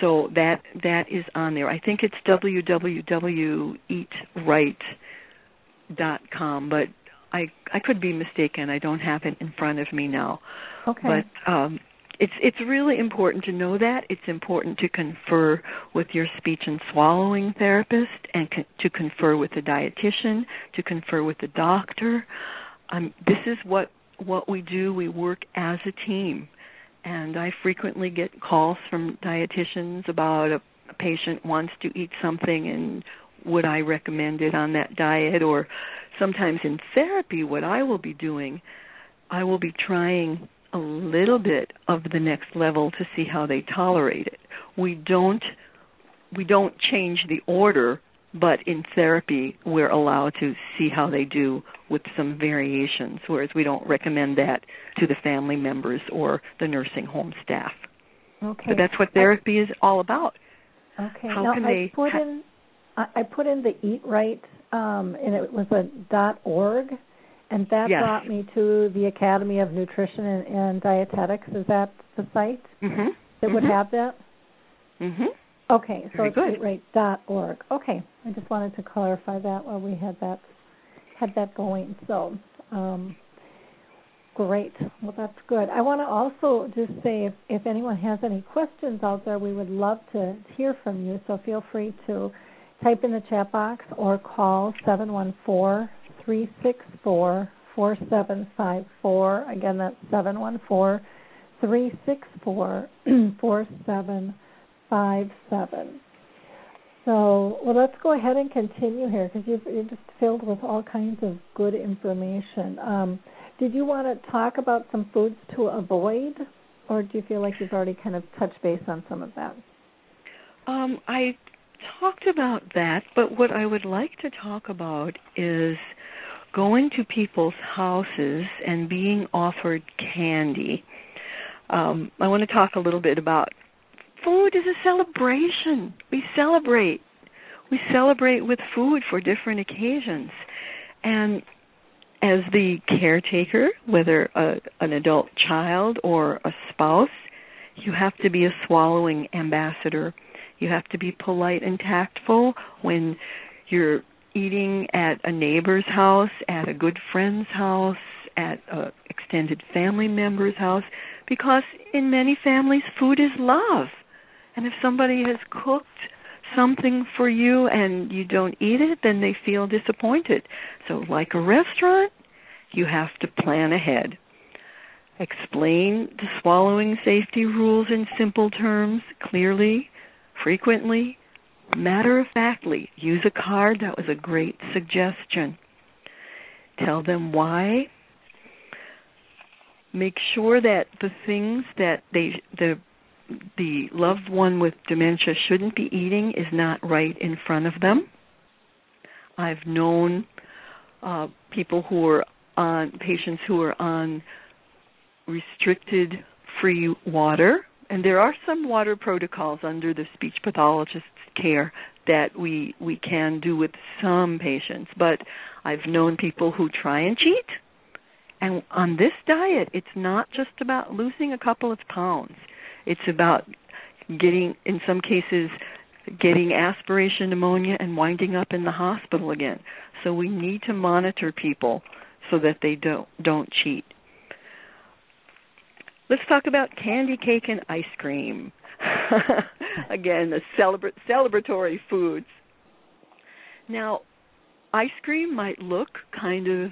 So that that is on there. I think it's www.eatright.com, but I I could be mistaken. I don't have it in front of me now. Okay. But um, it's it's really important to know that. It's important to confer with your speech and swallowing therapist, and con- to confer with the dietitian, to confer with the doctor. Um, this is what what we do. We work as a team, and I frequently get calls from dietitians about a, patient wants to eat something and would I recommend it on that diet or sometimes in therapy what I will be doing I will be trying a little bit of the next level to see how they tolerate it. We don't we don't change the order, but in therapy we're allowed to see how they do with some variations, whereas we don't recommend that to the family members or the nursing home staff. Okay. But that's what therapy I, is all about. Okay. How now can I they put in I put in the Eat Right, um, and it was a dot org and that yes. brought me to the Academy of Nutrition and, and Dietetics. Is that the site mm-hmm. that mm-hmm. would have that? Mhm. Okay, so Very it's good. right dot org. Okay, I just wanted to clarify that while we had that had that going. So, um, great. Well, that's good. I want to also just say if, if anyone has any questions out there, we would love to hear from you. So feel free to type in the chat box or call seven one four three six four four seven five four. Again, that's seven one four three six four four seven five seven. So, well, let's go ahead and continue here because you're just filled with all kinds of good information. Um, did you want to talk about some foods to avoid, or do you feel like you've already kind of touched base on some of that? Um, I talked about that, but what I would like to talk about is going to people's houses and being offered candy. Um, I want to talk a little bit about food is a celebration. We celebrate. We celebrate with food for different occasions. And as the caretaker, whether a, an adult child or a spouse, you have to be a swallowing ambassador. You have to be polite and tactful when you're eating at a neighbor's house, at a good friend's house, at extended family member's house, because in many families, food is love. And if somebody has cooked something for you and you don't eat it, then they feel disappointed. So, like a restaurant, you have to plan ahead. Explain the swallowing safety rules in simple terms, clearly, frequently, matter of factly, use a card. That was a great suggestion. Tell them why. Make sure that the things that they the the loved one with dementia shouldn't be eating is not right in front of them. I've known uh, people who are on patients who are on restricted free water. And there are some water protocols under the speech pathologist's care that we we can do with some patients. But i've known people who try and cheat. And on this diet it's not just about losing a couple of pounds it's about getting in some cases getting aspiration pneumonia and winding up in the hospital again. So we need to monitor people so that they don't don't cheat. Let's talk about candy cake and ice cream. again, the celebra- celebratory foods. Now, ice cream might look kind of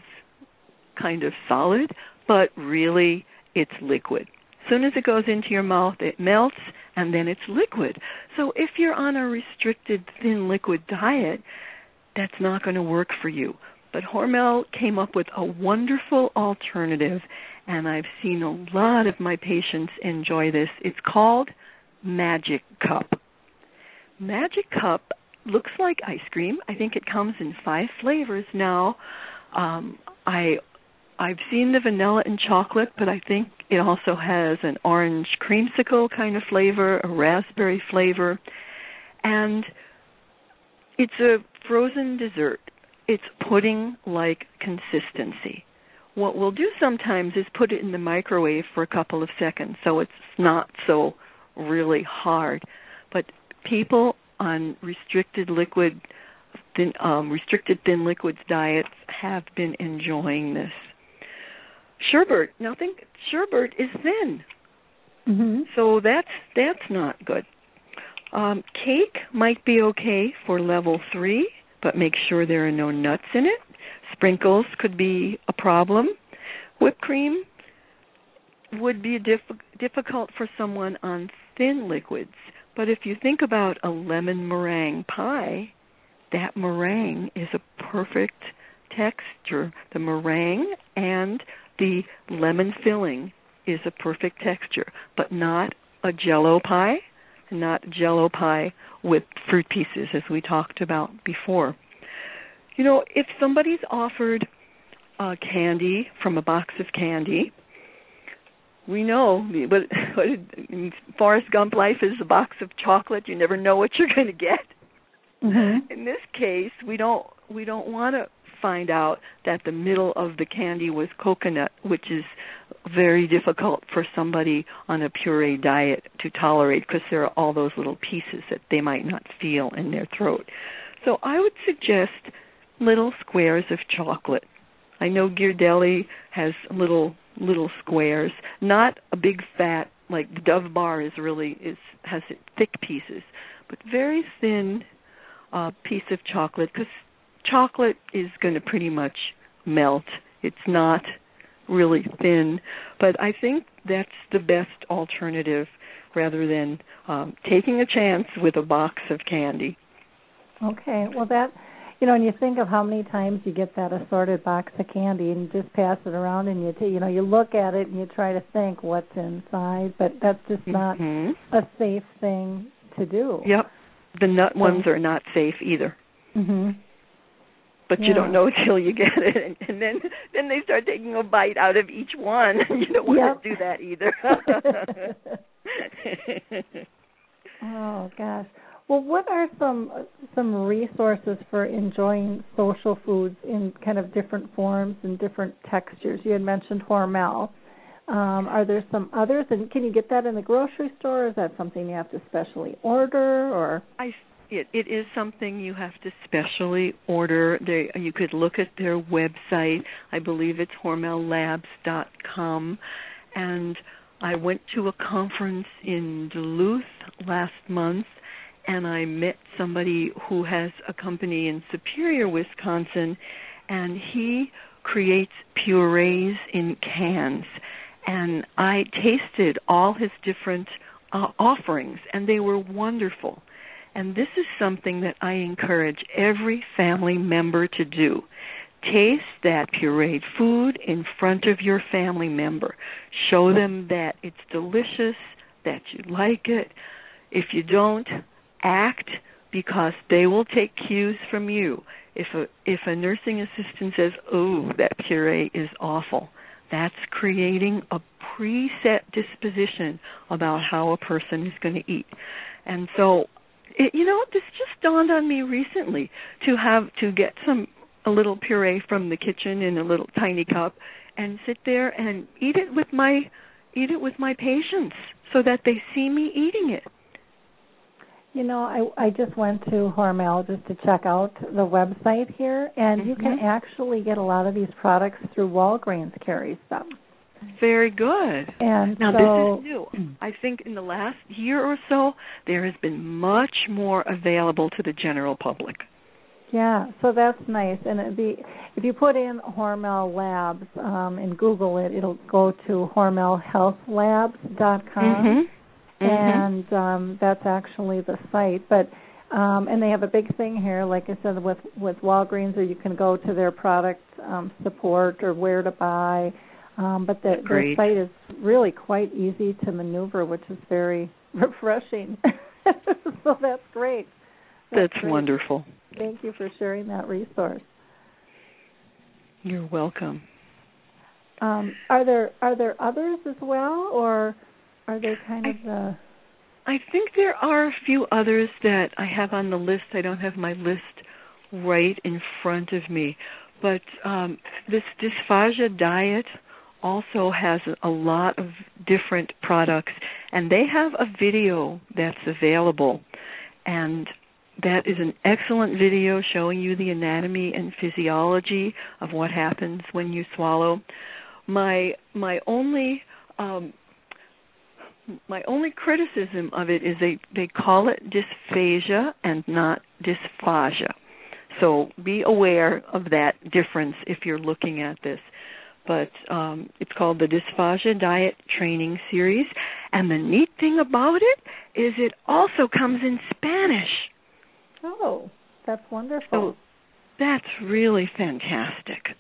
kind of solid, but really it's liquid. Soon as it goes into your mouth, it melts and then it's liquid. So if you're on a restricted thin liquid diet, that's not going to work for you. But Hormel came up with a wonderful alternative, and I've seen a lot of my patients enjoy this. It's called Magic Cup. Magic Cup looks like ice cream. I think it comes in five flavors now. Um, I I've seen the vanilla and chocolate, but I think it also has an orange creamsicle kind of flavor, a raspberry flavor, and it's a frozen dessert. It's pudding like consistency. What we'll do sometimes is put it in the microwave for a couple of seconds so it's not so really hard. But people on restricted liquid thin, um, restricted thin liquids diets have been enjoying this. Sherbet. Now think sherbet is thin, mm-hmm. so that's that's not good. Um, cake might be okay for level three, but make sure there are no nuts in it. Sprinkles could be a problem. Whipped cream would be diff- difficult for someone on thin liquids. But if you think about a lemon meringue pie, that meringue is a perfect texture. The meringue and the lemon filling is a perfect texture, but not a jello pie, not jello pie with fruit pieces as we talked about before. You know, if somebody's offered uh, candy from a box of candy, we know what in Forrest Gump life is a box of chocolate. You never know what you're going to get. Mm-hmm. In this case, we don't we don't want to find out that the middle of the candy was coconut, which is very difficult for somebody on a puree diet to tolerate because there are all those little pieces that they might not feel in their throat. So I would suggest little squares of chocolate. I know Ghirardelli has little little squares, not a big fat like Dove bar is really is has thick pieces, but very thin uh, piece of chocolate because chocolate is going to pretty much melt. It's not really thin, but I think that's the best alternative rather than um, taking a chance with a box of candy. Okay, well that you know, and you think of how many times you get that assorted box of candy and you just pass it around and you t- you know you look at it and you try to think what's inside, but that's just not mm-hmm. a safe thing to do. Yep, the nut ones are not safe either. Mhm but yeah. you don't know until you get it. And, and then then they start taking a bite out of each one. You don't want yep. to do that either. Oh gosh. Well what are some some resources for enjoying social foods in kind of different forms and different textures? You had mentioned hormel. Um, are there some others? And can you get that in the grocery store? Is that something you have to specially order or? I it, it is something you have to specially order. They, you could look at their website. I believe it's hormellabs.com. And I went to a conference in Duluth last month, and I met somebody who has a company in Superior, Wisconsin, and he creates purees in cans. And I tasted all his different uh, offerings, and they were wonderful and this is something that I encourage every family member to do. Taste that pureed food in front of your family member. Show them that it's delicious, that you like it. If you don't, act because they will take cues from you. If a if a nursing assistant says, "Oh, that puree is awful," that's creating a preset disposition about how a person is going to eat. And so it, you know, this just dawned on me recently to have to get some a little puree from the kitchen in a little tiny cup and sit there and eat it with my eat it with my patients so that they see me eating it. You know, I I just went to Hormel just to check out the website here, and mm-hmm. you can mm-hmm. actually get a lot of these products through Walgreens carries them. Very good. And now so, this is new. I think in the last year or so there has been much more available to the general public. Yeah, so that's nice. And it'd be, if you put in Hormel Labs um, and Google it, it'll go to hormelhealthlabs.com. Mm-hmm. Mm-hmm. and um, that's actually the site. But um, and they have a big thing here, like I said, with with Walgreens, or you can go to their product um, support or where to buy. Um, but the, the site is really quite easy to maneuver, which is very refreshing. so that's great. That's, that's great. wonderful. Thank you for sharing that resource. You're welcome. Um, are there are there others as well, or are they kind of the? I think there are a few others that I have on the list. I don't have my list right in front of me, but um, this dysphagia diet also has a lot of different products, and they have a video that's available, and that is an excellent video showing you the anatomy and physiology of what happens when you swallow. My my only um, my only criticism of it is they they call it dysphasia and not dysphagia. So be aware of that difference if you're looking at this. But um, it's called the Dysphagia Diet Training Series, and the neat thing about it is it also comes in Spanish. Oh, that's wonderful. So that's really fantastic.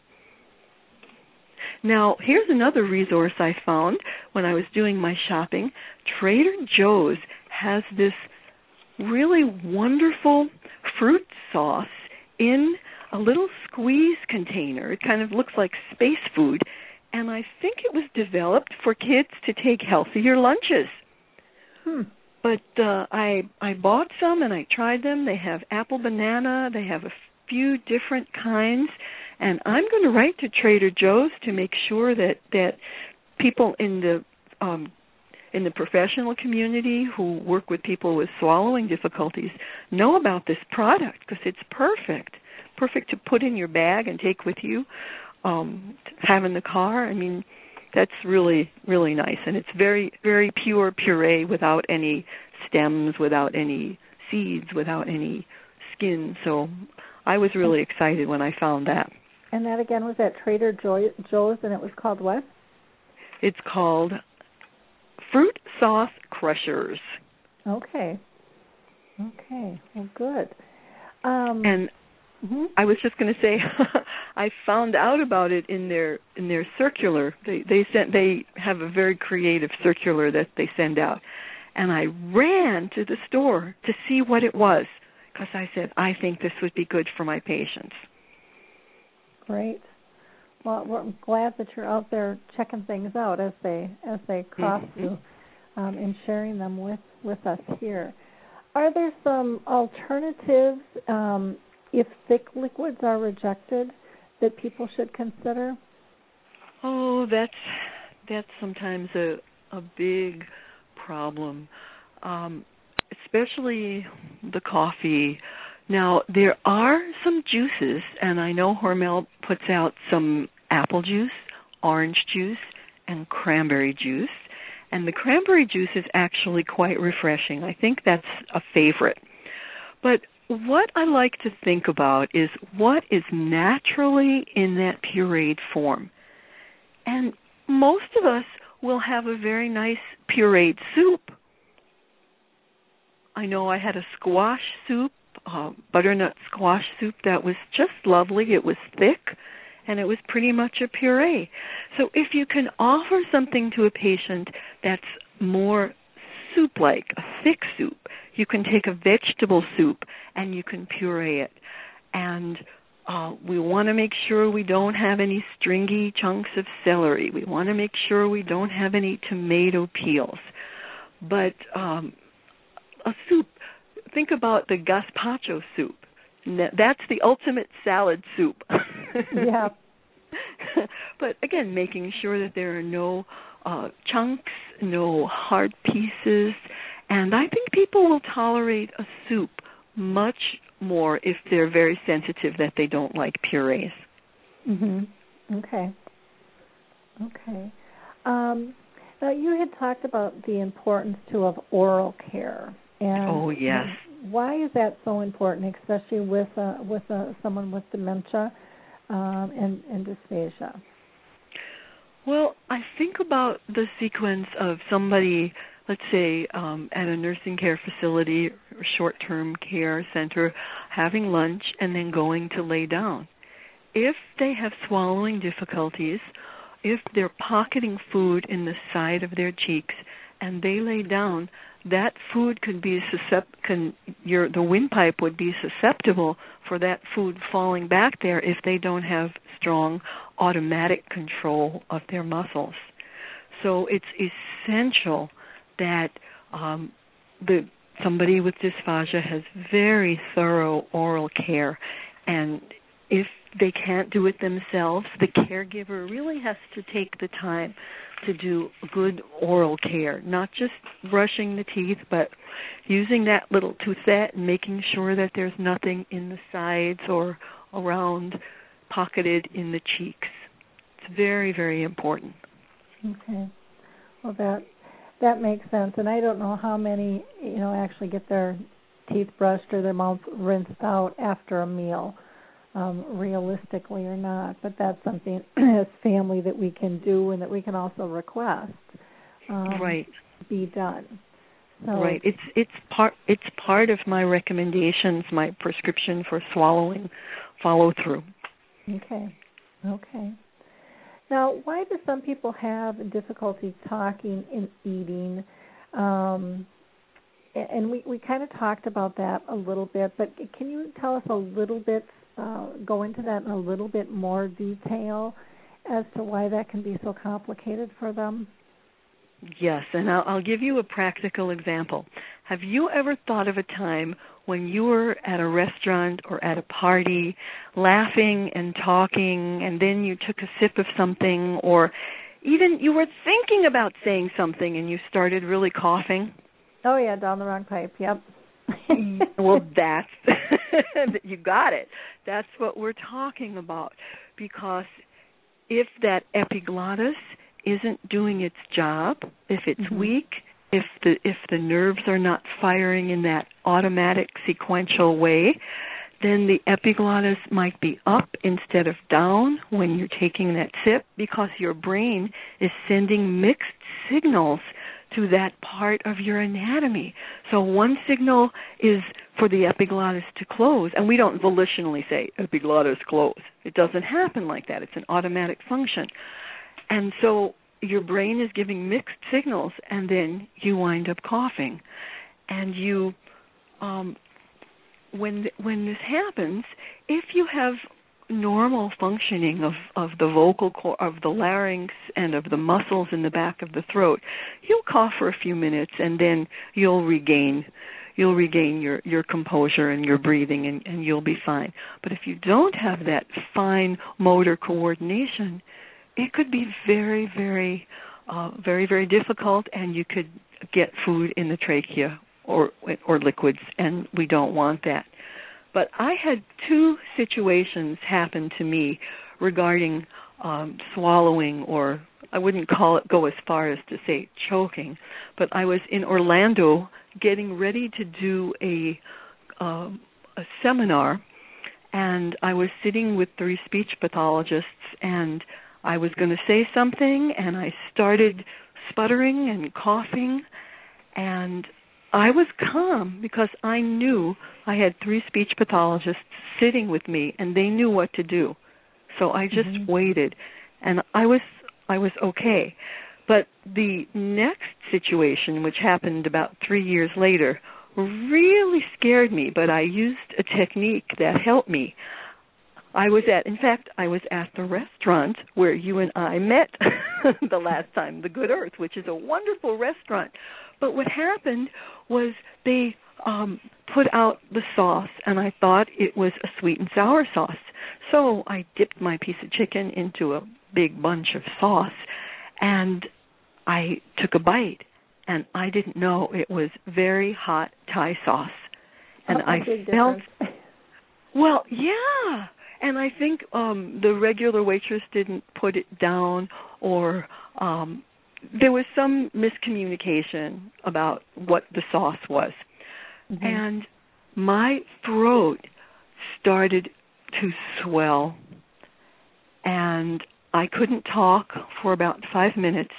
Now, here's another resource I found when I was doing my shopping. Trader Joe's has this really wonderful fruit sauce in a little squeeze container. It kind of looks like space food, and I think it was developed for kids to take healthier lunches. Hmm. But uh I I bought some and I tried them. They have apple banana, they have a few different kinds and I'm going to write to Trader Joe's to make sure that that people in the um, in the professional community who work with people with swallowing difficulties know about this product because it's perfect, perfect to put in your bag and take with you, um, have in the car. I mean, that's really really nice, and it's very very pure puree without any stems, without any seeds, without any skin. So I was really excited when I found that. And that again was at Trader Joe's, and it was called what? It's called Fruit Sauce Crushers. Okay. Okay. Well, good. Um, and mm-hmm. I was just going to say, I found out about it in their in their circular. They they sent they have a very creative circular that they send out, and I ran to the store to see what it was because I said I think this would be good for my patients. Great. Well, we're glad that you're out there checking things out as they as they cross mm-hmm. you, um, and sharing them with with us here. Are there some alternatives um, if thick liquids are rejected that people should consider? Oh, that's that's sometimes a a big problem, um, especially the coffee now, there are some juices, and I know Hormel puts out some apple juice, orange juice, and cranberry juice. And the cranberry juice is actually quite refreshing. I think that's a favorite. But what I like to think about is what is naturally in that pureed form. And most of us will have a very nice pureed soup. I know I had a squash soup butternut squash soup that was just lovely. It was thick and it was pretty much a puree. So if you can offer something to a patient that's more soup like, a thick soup, you can take a vegetable soup and you can puree it. And uh, we want to make sure we don't have any stringy chunks of celery. We want to make sure we don't have any tomato peels. But um, a soup think about the gazpacho soup. That's the ultimate salad soup. yeah. but again, making sure that there are no uh, chunks, no hard pieces, And I think people will tolerate a soup much more if they're very sensitive that they don't like purees. Mhm. Okay. Okay. Um, now you had talked about the importance too of oral care. And oh yes. Why is that so important, especially with uh, with uh, someone with dementia um, and, and dysphagia? Well, I think about the sequence of somebody, let's say, um, at a nursing care facility or short term care center, having lunch and then going to lay down. If they have swallowing difficulties, if they're pocketing food in the side of their cheeks and they lay down, that food could be suscept can your the windpipe would be susceptible for that food falling back there if they don't have strong automatic control of their muscles. So it's essential that um, the somebody with dysphagia has very thorough oral care, and if they can't do it themselves, the caregiver really has to take the time to do good oral care, not just brushing the teeth, but using that little toothette and making sure that there's nothing in the sides or around pocketed in the cheeks. It's very, very important. Okay. Well, that that makes sense. And I don't know how many, you know, actually get their teeth brushed or their mouth rinsed out after a meal, um, realistically or not. But that's something as family that we can do and that we can also request. Um, right. Be done. So, right. It's it's part it's part of my recommendations, my prescription for swallowing follow through. Okay. Okay. Now, why do some people have difficulty talking and eating? Um, and we, we kind of talked about that a little bit, but can you tell us a little bit, uh, go into that in a little bit more detail as to why that can be so complicated for them? Yes, and I'll, I'll give you a practical example. Have you ever thought of a time when you were at a restaurant or at a party laughing and talking and then you took a sip of something or even you were thinking about saying something and you started really coughing? Oh yeah, down the wrong pipe. Yep. well, that's you got it. That's what we're talking about because if that epiglottis isn't doing its job, if it's mm-hmm. weak, if the if the nerves are not firing in that automatic sequential way, then the epiglottis might be up instead of down when you're taking that sip because your brain is sending mixed signals to that part of your anatomy. So one signal is for the epiglottis to close, and we don't volitionally say epiglottis close. It doesn't happen like that. It's an automatic function. And so your brain is giving mixed signals and then you wind up coughing. And you um when when this happens, if you have normal functioning of of the vocal cord of the larynx and of the muscles in the back of the throat you'll cough for a few minutes and then you'll regain you'll regain your your composure and your breathing and and you'll be fine but if you don't have that fine motor coordination it could be very very uh very very difficult and you could get food in the trachea or or liquids and we don't want that. But I had two situations happen to me regarding um, swallowing, or I wouldn't call it go as far as to say choking, but I was in Orlando getting ready to do a um, a seminar, and I was sitting with three speech pathologists, and I was going to say something, and I started sputtering and coughing, and I was calm because I knew I had three speech pathologists sitting with me and they knew what to do. So I just mm-hmm. waited and I was I was okay. But the next situation which happened about 3 years later really scared me, but I used a technique that helped me. I was at, in fact, I was at the restaurant where you and I met the last time, the Good Earth, which is a wonderful restaurant. But what happened was they um put out the sauce and I thought it was a sweet and sour sauce. So I dipped my piece of chicken into a big bunch of sauce and I took a bite and I didn't know it was very hot Thai sauce. And I felt Well, yeah. And I think um the regular waitress didn't put it down or um there was some miscommunication about what the sauce was. Mm-hmm. And my throat started to swell and I couldn't talk for about 5 minutes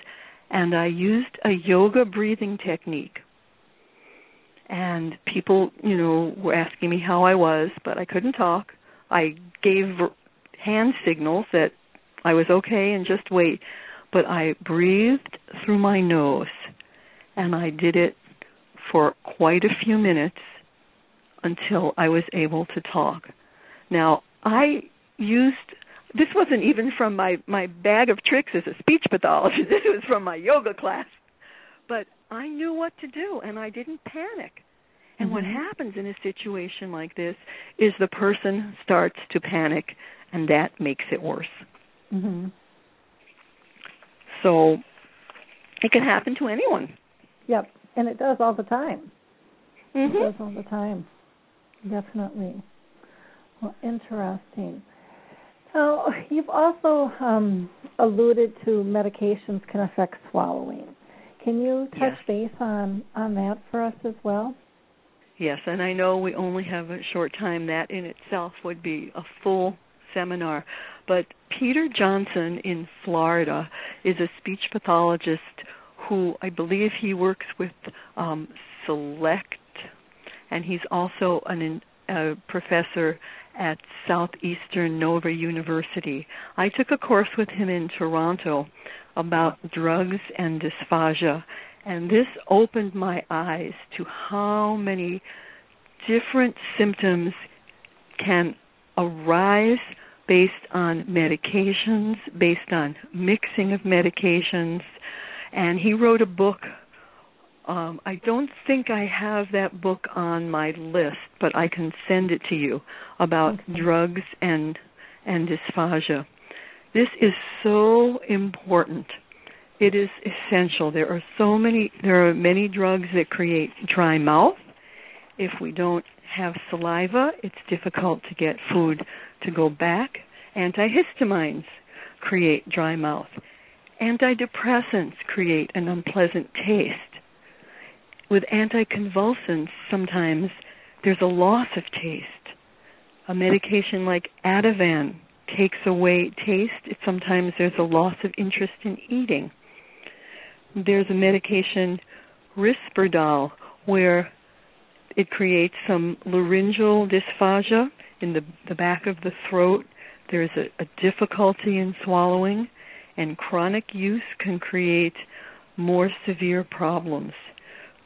and I used a yoga breathing technique. And people, you know, were asking me how I was, but I couldn't talk. I gave hand signals that I was okay and just wait, but I breathed through my nose and I did it for quite a few minutes until I was able to talk. Now, I used this wasn't even from my my bag of tricks as a speech pathologist. This was from my yoga class. But I knew what to do and I didn't panic. And mm-hmm. what happens in a situation like this is the person starts to panic and that makes it worse. Mhm. So it can happen to anyone. Yep, and it does all the time. Mm-hmm. It does all the time. Definitely. Well, interesting. Now, you've also um, alluded to medications can affect swallowing. Can you touch yes. base on on that for us as well? Yes, and I know we only have a short time. That in itself would be a full seminar. But Peter Johnson in Florida is a speech pathologist who I believe he works with um, Select, and he's also an, a professor at Southeastern Nova University. I took a course with him in Toronto about drugs and dysphagia, and this opened my eyes to how many different symptoms can arise based on medications, based on mixing of medications. And he wrote a book um, I don't think I have that book on my list, but I can send it to you about okay. drugs and and dysphagia. This is so important. It is essential. There are so many there are many drugs that create dry mouth. If we don't have saliva, it's difficult to get food to go back. Antihistamines create dry mouth. Antidepressants create an unpleasant taste with anticonvulsants, sometimes there's a loss of taste. A medication like Ativan takes away taste. Sometimes there's a loss of interest in eating. There's a medication, Risperdal, where it creates some laryngeal dysphagia in the, the back of the throat. There's a, a difficulty in swallowing, and chronic use can create more severe problems.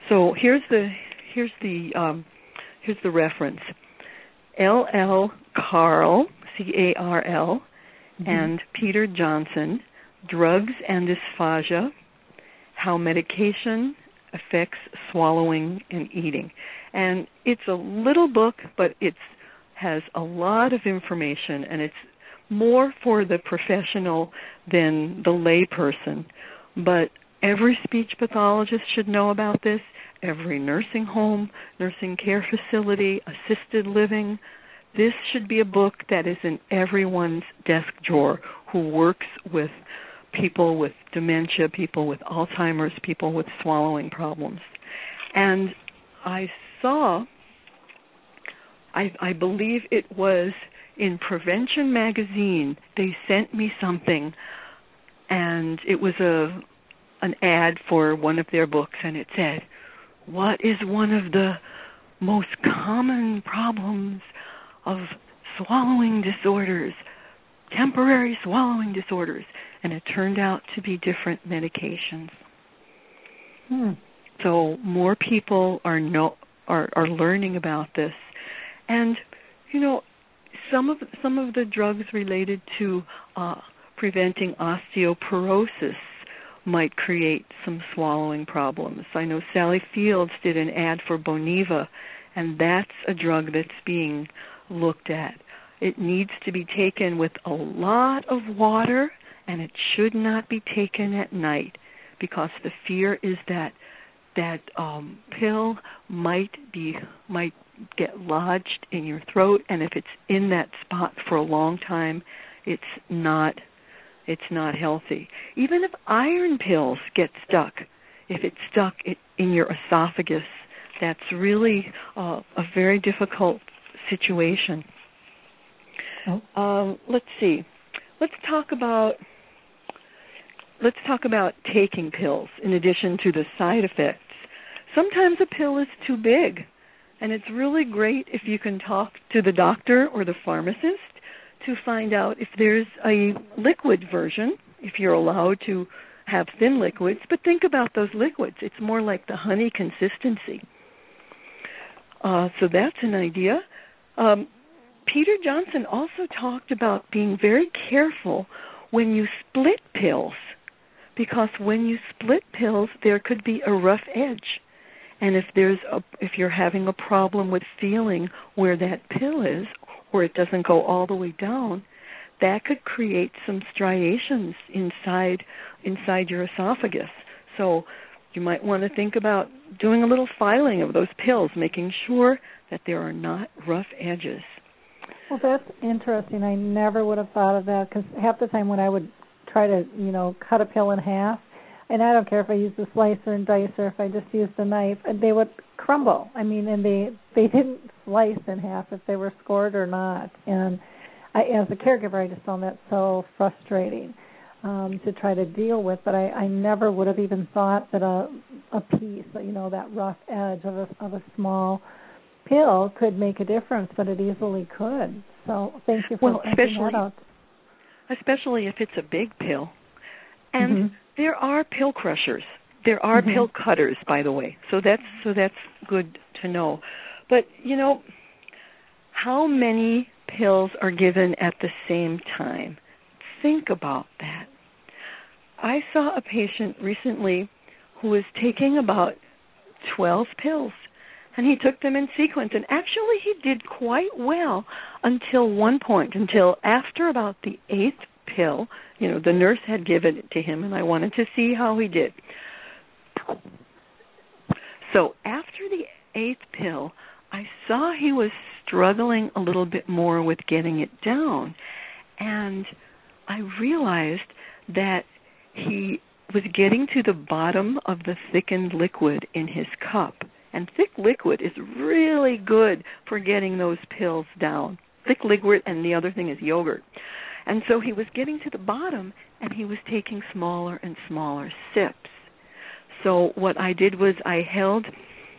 So here's the here's the um, here's the reference. L. L. Carl, C A R L, mm-hmm. and Peter Johnson, Drugs and Dysphagia, How Medication Affects Swallowing and Eating. And it's a little book, but it has a lot of information, and it's more for the professional than the layperson. But every speech pathologist should know about this every nursing home, nursing care facility, assisted living. This should be a book that is in everyone's desk drawer who works with people with dementia, people with Alzheimer's, people with swallowing problems. And I saw, I, I believe it was in Prevention Magazine, they sent me something, and it was a an ad for one of their books, and it said, what is one of the most common problems of swallowing disorders, temporary swallowing disorders, and it turned out to be different medications. Hmm. So more people are no are are learning about this, and you know some of some of the drugs related to uh, preventing osteoporosis might create some swallowing problems. I know Sally Fields did an ad for Boniva, and that's a drug that's being looked at. It needs to be taken with a lot of water, and it should not be taken at night because the fear is that that um pill might be might get lodged in your throat. And if it's in that spot for a long time it's not it's not healthy. Even if iron pills get stuck if it's stuck in your esophagus that's really uh, a very difficult situation. Oh. um, let's see. Let's talk about let's talk about taking pills in addition to the side effects sometimes a pill is too big and it's really great if you can talk to the doctor or the pharmacist to find out if there's a liquid version, if you're allowed to have thin liquids. But think about those liquids. It's more like the honey consistency. Uh, so that's an idea. Um, Peter Johnson also talked about being very careful when you split pills, because when you split pills, there could be a rough edge. And if there's a if you're having a problem with feeling where that pill is or it doesn't go all the way down that could create some striations inside inside your esophagus. So you might want to think about doing a little filing of those pills making sure that there are not rough edges. Well that's interesting. I never would have thought of that because half the time when i would try to you know cut a pill in half and I don't care if I use the slicer and dicer, if I just use the knife, and they would crumble. I mean, and they they didn't slice in half if they were scored or not. And I, as a caregiver, I just found that so frustrating um, to try to deal with. But I, I never would have even thought that a a piece, you know, that rough edge of a of a small pill could make a difference, but it easily could. So thank you for well, especially, that out. Especially if it's a big pill. And mm-hmm there are pill crushers. There are mm-hmm. pill cutters, by the way. So that's so that's good to know. But you know, how many pills are given at the same time? Think about that. I saw a patient recently who was taking about 12 pills and he took them in sequence and actually he did quite well until one point until after about the 8th pill. You know, the nurse had given it to him, and I wanted to see how he did. So after the eighth pill, I saw he was struggling a little bit more with getting it down. And I realized that he was getting to the bottom of the thickened liquid in his cup. And thick liquid is really good for getting those pills down. Thick liquid, and the other thing is yogurt. And so he was getting to the bottom and he was taking smaller and smaller sips. So what I did was I held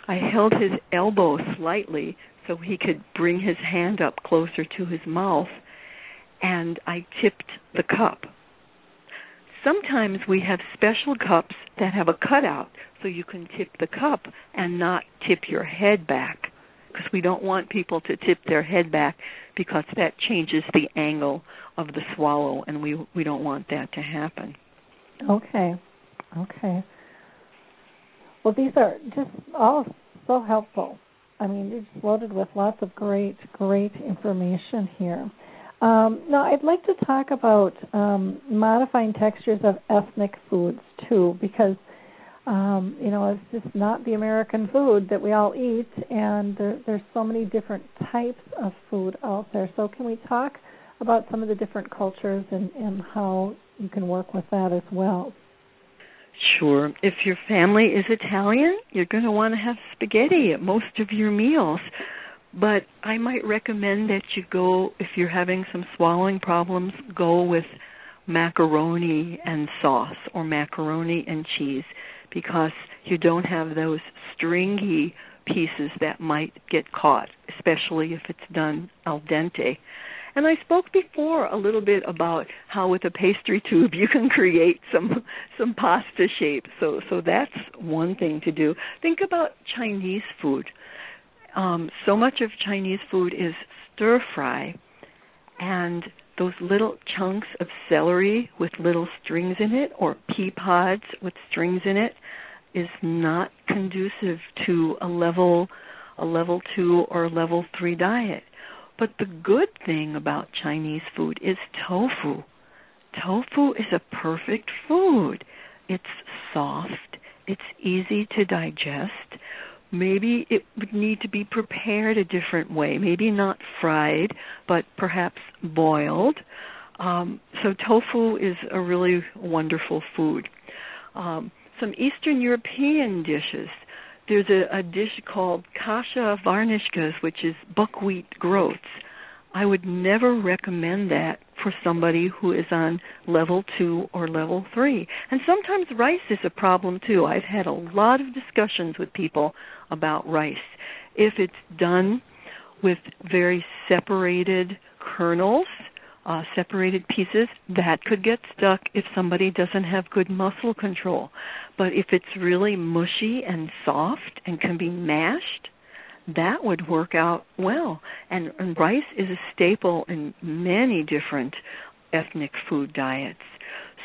I held his elbow slightly so he could bring his hand up closer to his mouth and I tipped the cup. Sometimes we have special cups that have a cutout so you can tip the cup and not tip your head back because we don't want people to tip their head back because that changes the angle of the swallow and we we don't want that to happen. Okay. Okay. Well, these are just all so helpful. I mean, you're just loaded with lots of great, great information here. Um, now, I'd like to talk about um, modifying textures of ethnic foods too, because um, you know, it's just not the American food that we all eat, and there, there's so many different types of food out there. So, can we talk about some of the different cultures and, and how you can work with that as well? Sure. If your family is Italian, you're going to want to have spaghetti at most of your meals. But I might recommend that you go, if you're having some swallowing problems, go with macaroni and sauce or macaroni and cheese because you don't have those stringy pieces that might get caught, especially if it's done al dente. And I spoke before a little bit about how with a pastry tube you can create some some pasta shape. So so that's one thing to do. Think about Chinese food. Um, so much of Chinese food is stir fry, and those little chunks of celery with little strings in it or pea pods with strings in it is not conducive to a level a level 2 or level 3 diet. But the good thing about Chinese food is tofu. Tofu is a perfect food. It's soft It's easy to digest. Maybe it would need to be prepared a different way. Maybe not fried, but perhaps boiled. Um, so tofu is a really wonderful food. Um, some Eastern European dishes. There's a, a dish called kasha varnishkas, which is buckwheat groats. I would never recommend that for somebody who is on level two or level three. And sometimes rice is a problem too. I've had a lot of discussions with people about rice. If it's done with very separated kernels, uh, separated pieces, that could get stuck if somebody doesn't have good muscle control. But if it's really mushy and soft and can be mashed, that would work out well. And, and rice is a staple in many different ethnic food diets.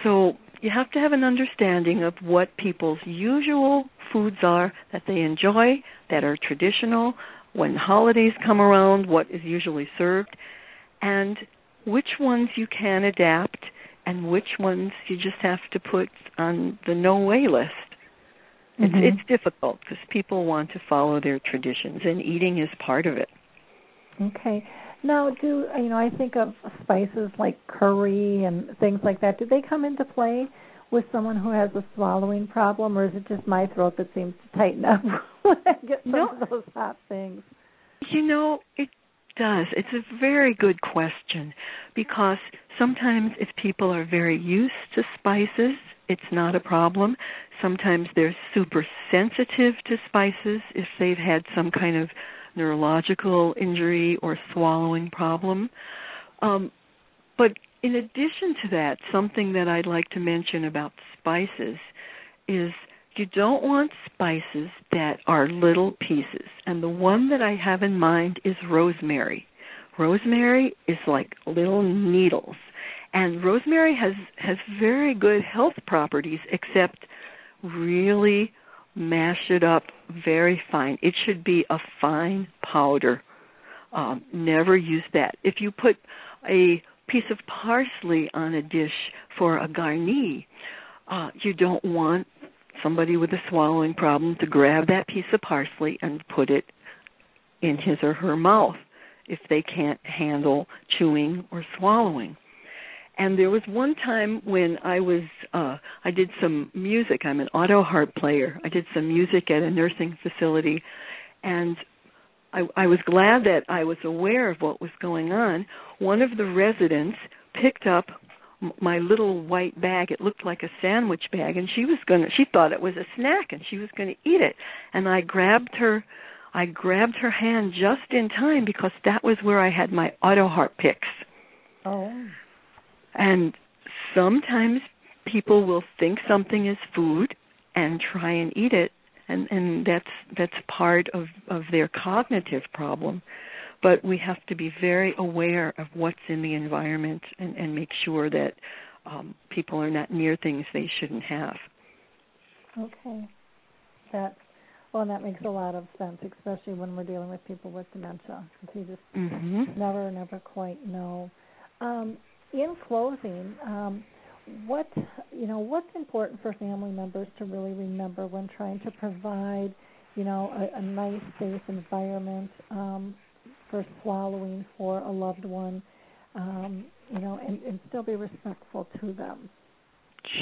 So you have to have an understanding of what people's usual foods are that they enjoy, that are traditional, when holidays come around, what is usually served, and which ones you can adapt and which ones you just have to put on the no way list. It's, mm-hmm. it's difficult because people want to follow their traditions, and eating is part of it. Okay. Now, do you know? I think of spices like curry and things like that. Do they come into play with someone who has a swallowing problem, or is it just my throat that seems to tighten up when I get some no. of those hot things? You know, it does. It's a very good question because sometimes if people are very used to spices, it's not a problem. Sometimes they're super sensitive to spices if they've had some kind of neurological injury or swallowing problem. Um, but in addition to that, something that I'd like to mention about spices is you don't want spices that are little pieces. And the one that I have in mind is rosemary. Rosemary is like little needles. And rosemary has has very good health properties except really mash it up very fine. It should be a fine powder. Um, never use that. If you put a piece of parsley on a dish for a garni, uh, you don't want somebody with a swallowing problem to grab that piece of parsley and put it in his or her mouth if they can't handle chewing or swallowing. And there was one time when I was uh I did some music. I'm an auto harp player. I did some music at a nursing facility and I, I was glad that I was aware of what was going on. One of the residents picked up my little white bag. It looked like a sandwich bag, and she was going to. She thought it was a snack, and she was going to eat it. And I grabbed her. I grabbed her hand just in time because that was where I had my auto harp picks. Oh. And sometimes people will think something is food and try and eat it and and that's that's part of of their cognitive problem. But we have to be very aware of what's in the environment and and make sure that um people are not near things they shouldn't have. Okay. That well that makes a lot of sense especially when we're dealing with people with dementia. Because you just mm-hmm. never never quite know. Um in closing, um, what you know, what's important for family members to really remember when trying to provide, you know, a, a nice, safe environment um, for swallowing for a loved one, um, you know, and, and still be respectful to them.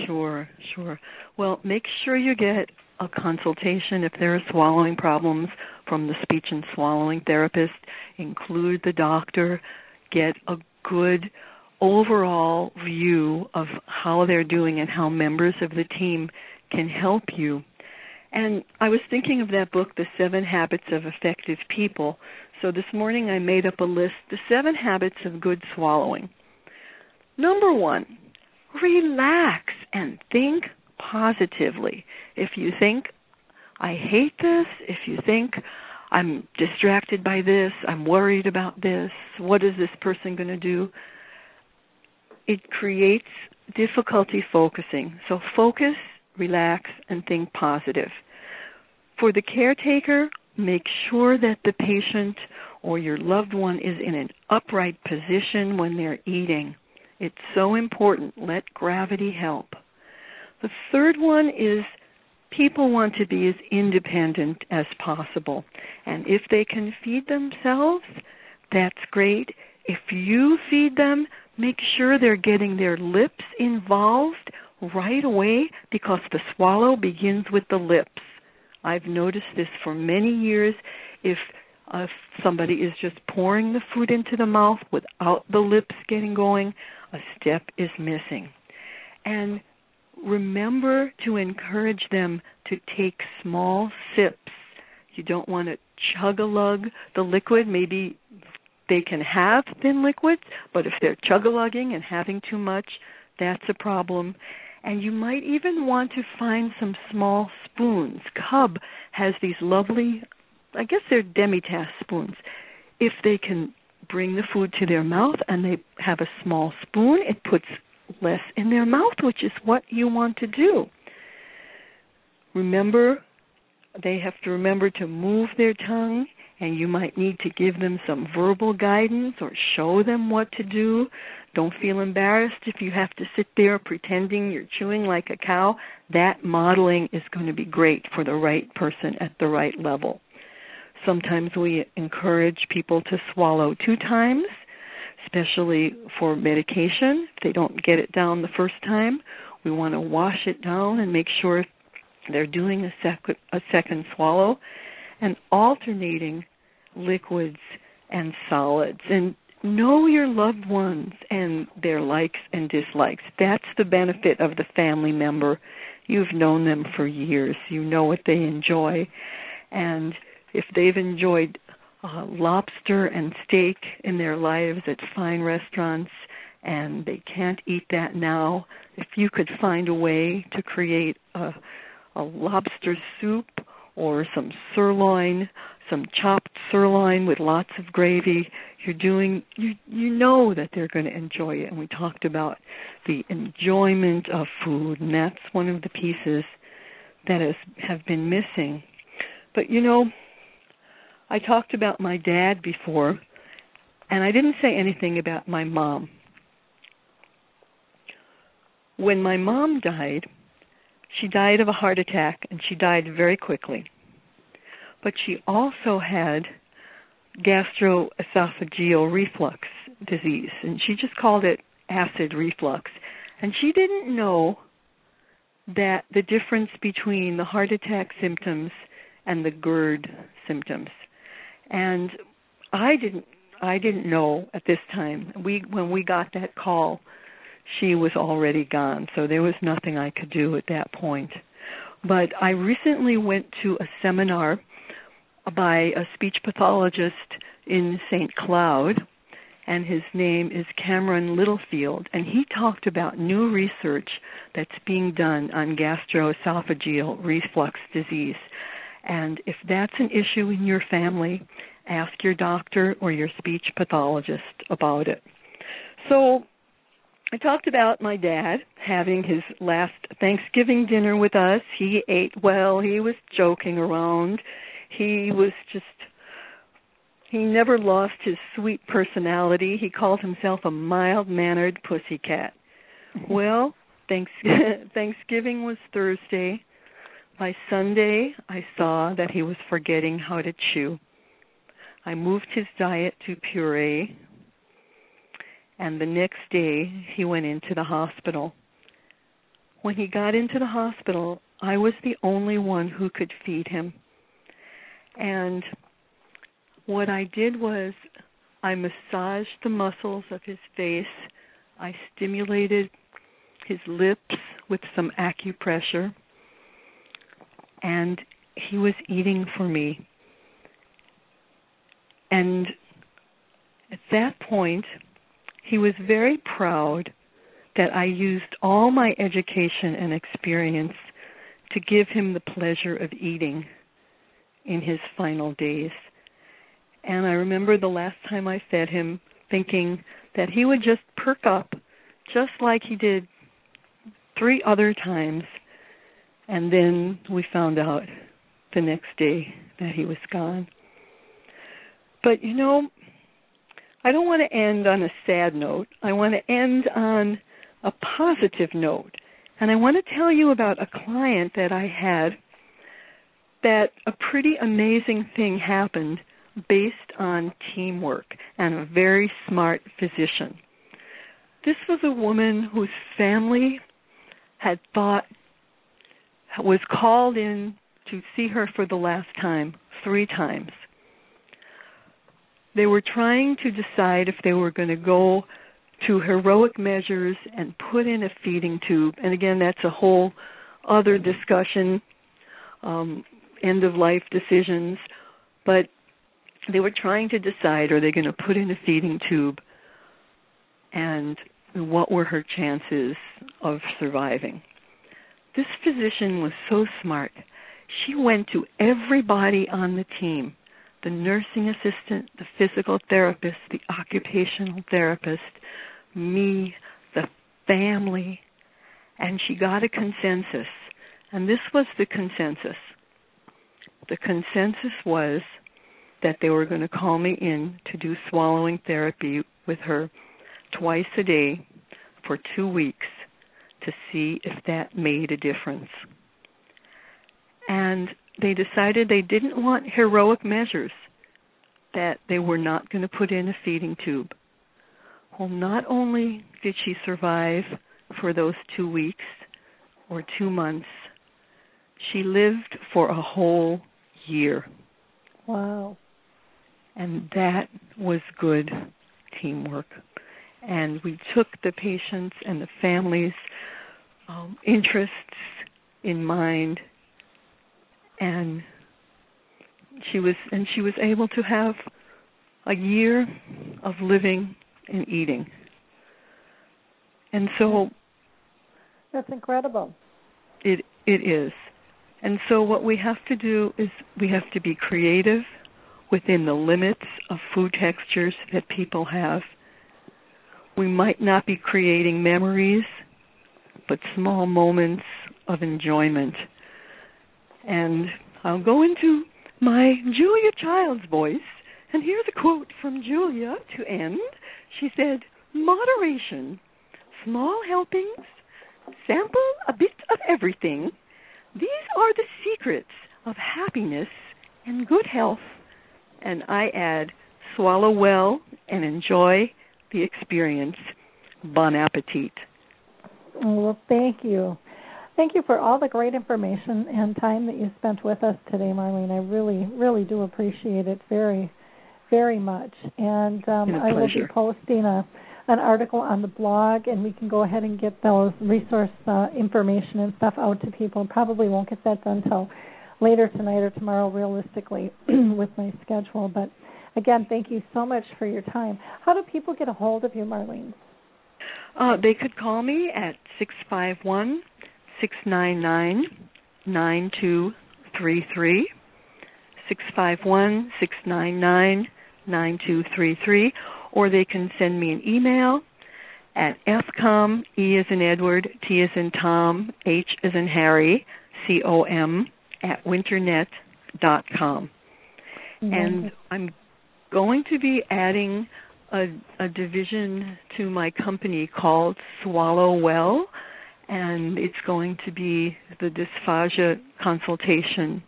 Sure, sure. Well, make sure you get a consultation if there are swallowing problems from the speech and swallowing therapist. Include the doctor. Get a good overall view of how they're doing and how members of the team can help you. And I was thinking of that book, The Seven Habits of Effective People. So this morning I made up a list, The Seven Habits of Good Swallowing. Number one, relax and think positively. If you think, I hate this, if you think, I'm distracted by this, I'm worried about this, what is this person going to do? It creates difficulty focusing. So focus, relax, and think positive. For the caretaker, make sure that the patient or your loved one is in an upright position when they're eating. It's so important. Let gravity help. The third one is people want to be as independent as possible. And if they can feed themselves, that's great. If you feed them, make sure they're getting their lips involved right away because the swallow begins with the lips. I've noticed this for many years. If if somebody is just pouring the food into the mouth without the lips getting going, a step is missing. And remember to encourage them to take small sips. You don't want to chug a lug the liquid. Maybe they can have thin liquids, but if they're chug a lugging and having too much, that's a problem. And you might even want to find some small spoons. Cub has these lovely, I guess they're demitasse spoons. If they can bring the food to their mouth and they have a small spoon, it puts less in their mouth, which is what you want to do. Remember, they have to remember to move their tongue, and you might need to give them some verbal guidance or show them what to do. Don't feel embarrassed if you have to sit there pretending you're chewing like a cow. That modeling is going to be great for the right person at the right level. Sometimes we encourage people to swallow two times especially for medication. If they don't get it down the first time, we want to wash it down and make sure they're doing a second a second swallow and alternating liquids and solids and know your loved ones and their likes and dislikes. That's the benefit of the family member. You've known them for years. You know what they enjoy. And if they've enjoyed uh, lobster and steak in their lives at fine restaurants and they can't eat that now if you could find a way to create a a lobster soup or some sirloin some chopped sirloin with lots of gravy you're doing you you know that they're going to enjoy it and we talked about the enjoyment of food and that's one of the pieces that has have been missing but you know I talked about my dad before, and I didn't say anything about my mom. When my mom died, she died of a heart attack and she died very quickly. But she also had gastroesophageal reflux disease, and she just called it acid reflux. And she didn't know that the difference between the heart attack symptoms and the GERD symptoms and I didn't I didn't know at this time. We when we got that call, she was already gone, so there was nothing I could do at that point. But I recently went to a seminar by a speech pathologist in St. Cloud, and his name is Cameron Littlefield, and he talked about new research that's being done on gastroesophageal reflux disease. And if that's an issue in your family, ask your doctor or your speech pathologist about it. So, I talked about my dad having his last Thanksgiving dinner with us. He ate well, he was joking around. He was just he never lost his sweet personality. He called himself a mild-mannered pussy cat. Well, thanks Thanksgiving was Thursday. By Sunday, I saw that he was forgetting how to chew. I moved his diet to puree, and the next day he went into the hospital. When he got into the hospital, I was the only one who could feed him. And what I did was I massaged the muscles of his face, I stimulated his lips with some acupressure. And he was eating for me. And at that point, he was very proud that I used all my education and experience to give him the pleasure of eating in his final days. And I remember the last time I fed him thinking that he would just perk up just like he did three other times and then we found out the next day that he was gone. But you know, I don't want to end on a sad note. I want to end on a positive note. And I want to tell you about a client that I had that a pretty amazing thing happened based on teamwork and a very smart physician. This was a woman whose family had thought was called in to see her for the last time three times. They were trying to decide if they were going to go to heroic measures and put in a feeding tube. And again, that's a whole other discussion, um, end of life decisions. But they were trying to decide are they going to put in a feeding tube and what were her chances of surviving. This physician was so smart. She went to everybody on the team the nursing assistant, the physical therapist, the occupational therapist, me, the family, and she got a consensus. And this was the consensus. The consensus was that they were going to call me in to do swallowing therapy with her twice a day for two weeks to see if that made a difference. And they decided they didn't want heroic measures, that they were not going to put in a feeding tube. Well, not only did she survive for those two weeks or two months, she lived for a whole year. Wow. And that was good teamwork. And we took the patients and the families' um, interests in mind, and she was and she was able to have a year of living and eating. And so that's incredible. It it is. And so what we have to do is we have to be creative within the limits of food textures that people have. We might not be creating memories, but small moments of enjoyment. And I'll go into my Julia Child's voice, and here's a quote from Julia to end. She said, Moderation, small helpings, sample a bit of everything. These are the secrets of happiness and good health. And I add, swallow well and enjoy the experience. Bon appetit. Well, thank you. Thank you for all the great information and time that you spent with us today, Marlene. I really, really do appreciate it very, very much. And um, I will be posting a an article on the blog, and we can go ahead and get those resource uh, information and stuff out to people. Probably won't get that done until later tonight or tomorrow, realistically, with my schedule. But again, thank you so much for your time. How do people get a hold of you, Marlene? Uh, they could call me at six five one six nine nine nine two three three. Six five one six nine nine nine two three three, or they can send me an email at ethcom e as in Edward t as in Tom h as in Harry c o m at winternet dot com. Mm-hmm. And I'm going to be adding a, a division to my company called Swallow Well, and it's going to be the dysphagia consultation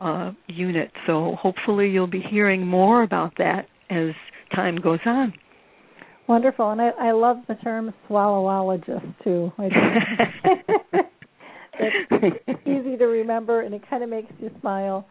uh, unit. So hopefully you'll be hearing more about that as time goes on. Wonderful, and I, I love the term swallowologist too. it's easy to remember, and it kind of makes you smile.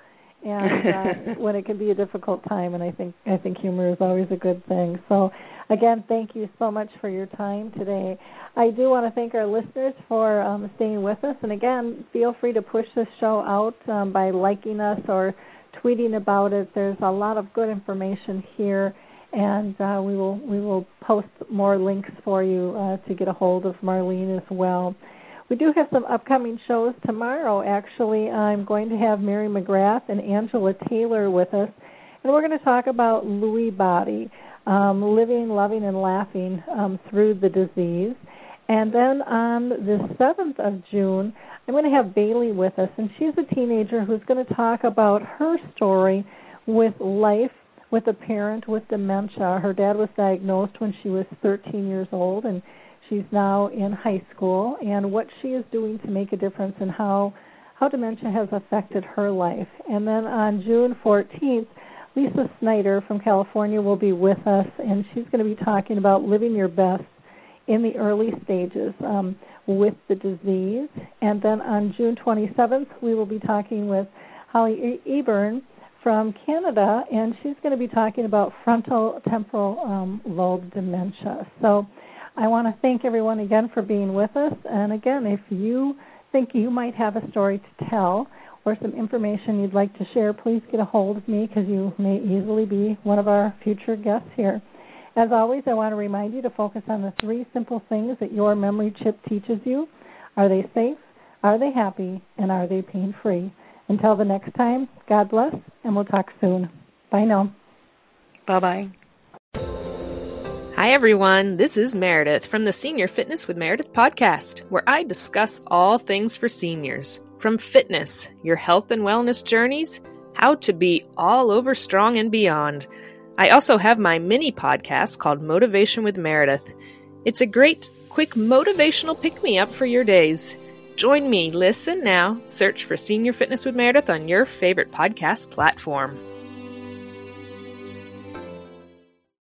And uh, when it can be a difficult time and i think i think humor is always a good thing. So again thank you so much for your time today. I do want to thank our listeners for um, staying with us. And again feel free to push this show out um, by liking us or tweeting about it. There's a lot of good information here and uh, we will we will post more links for you uh, to get a hold of marlene as well we do have some upcoming shows tomorrow. Actually, I'm going to have Mary McGrath and Angela Taylor with us, and we're going to talk about Lewy body, um, living, loving, and laughing um, through the disease. And then on the 7th of June, I'm going to have Bailey with us, and she's a teenager who's going to talk about her story with life with a parent with dementia. Her dad was diagnosed when she was 13 years old, and She's now in high school and what she is doing to make a difference and how how dementia has affected her life. And then on June 14th, Lisa Snyder from California will be with us, and she's going to be talking about living your best in the early stages um, with the disease. And then on June 27th, we will be talking with Holly Eburn from Canada, and she's going to be talking about frontal temporal um, lobe dementia. So I want to thank everyone again for being with us. And again, if you think you might have a story to tell or some information you'd like to share, please get a hold of me because you may easily be one of our future guests here. As always, I want to remind you to focus on the three simple things that your memory chip teaches you. Are they safe? Are they happy? And are they pain free? Until the next time, God bless, and we'll talk soon. Bye now. Bye bye. Hi, everyone. This is Meredith from the Senior Fitness with Meredith podcast, where I discuss all things for seniors from fitness, your health and wellness journeys, how to be all over strong and beyond. I also have my mini podcast called Motivation with Meredith. It's a great, quick motivational pick me up for your days. Join me, listen now, search for Senior Fitness with Meredith on your favorite podcast platform.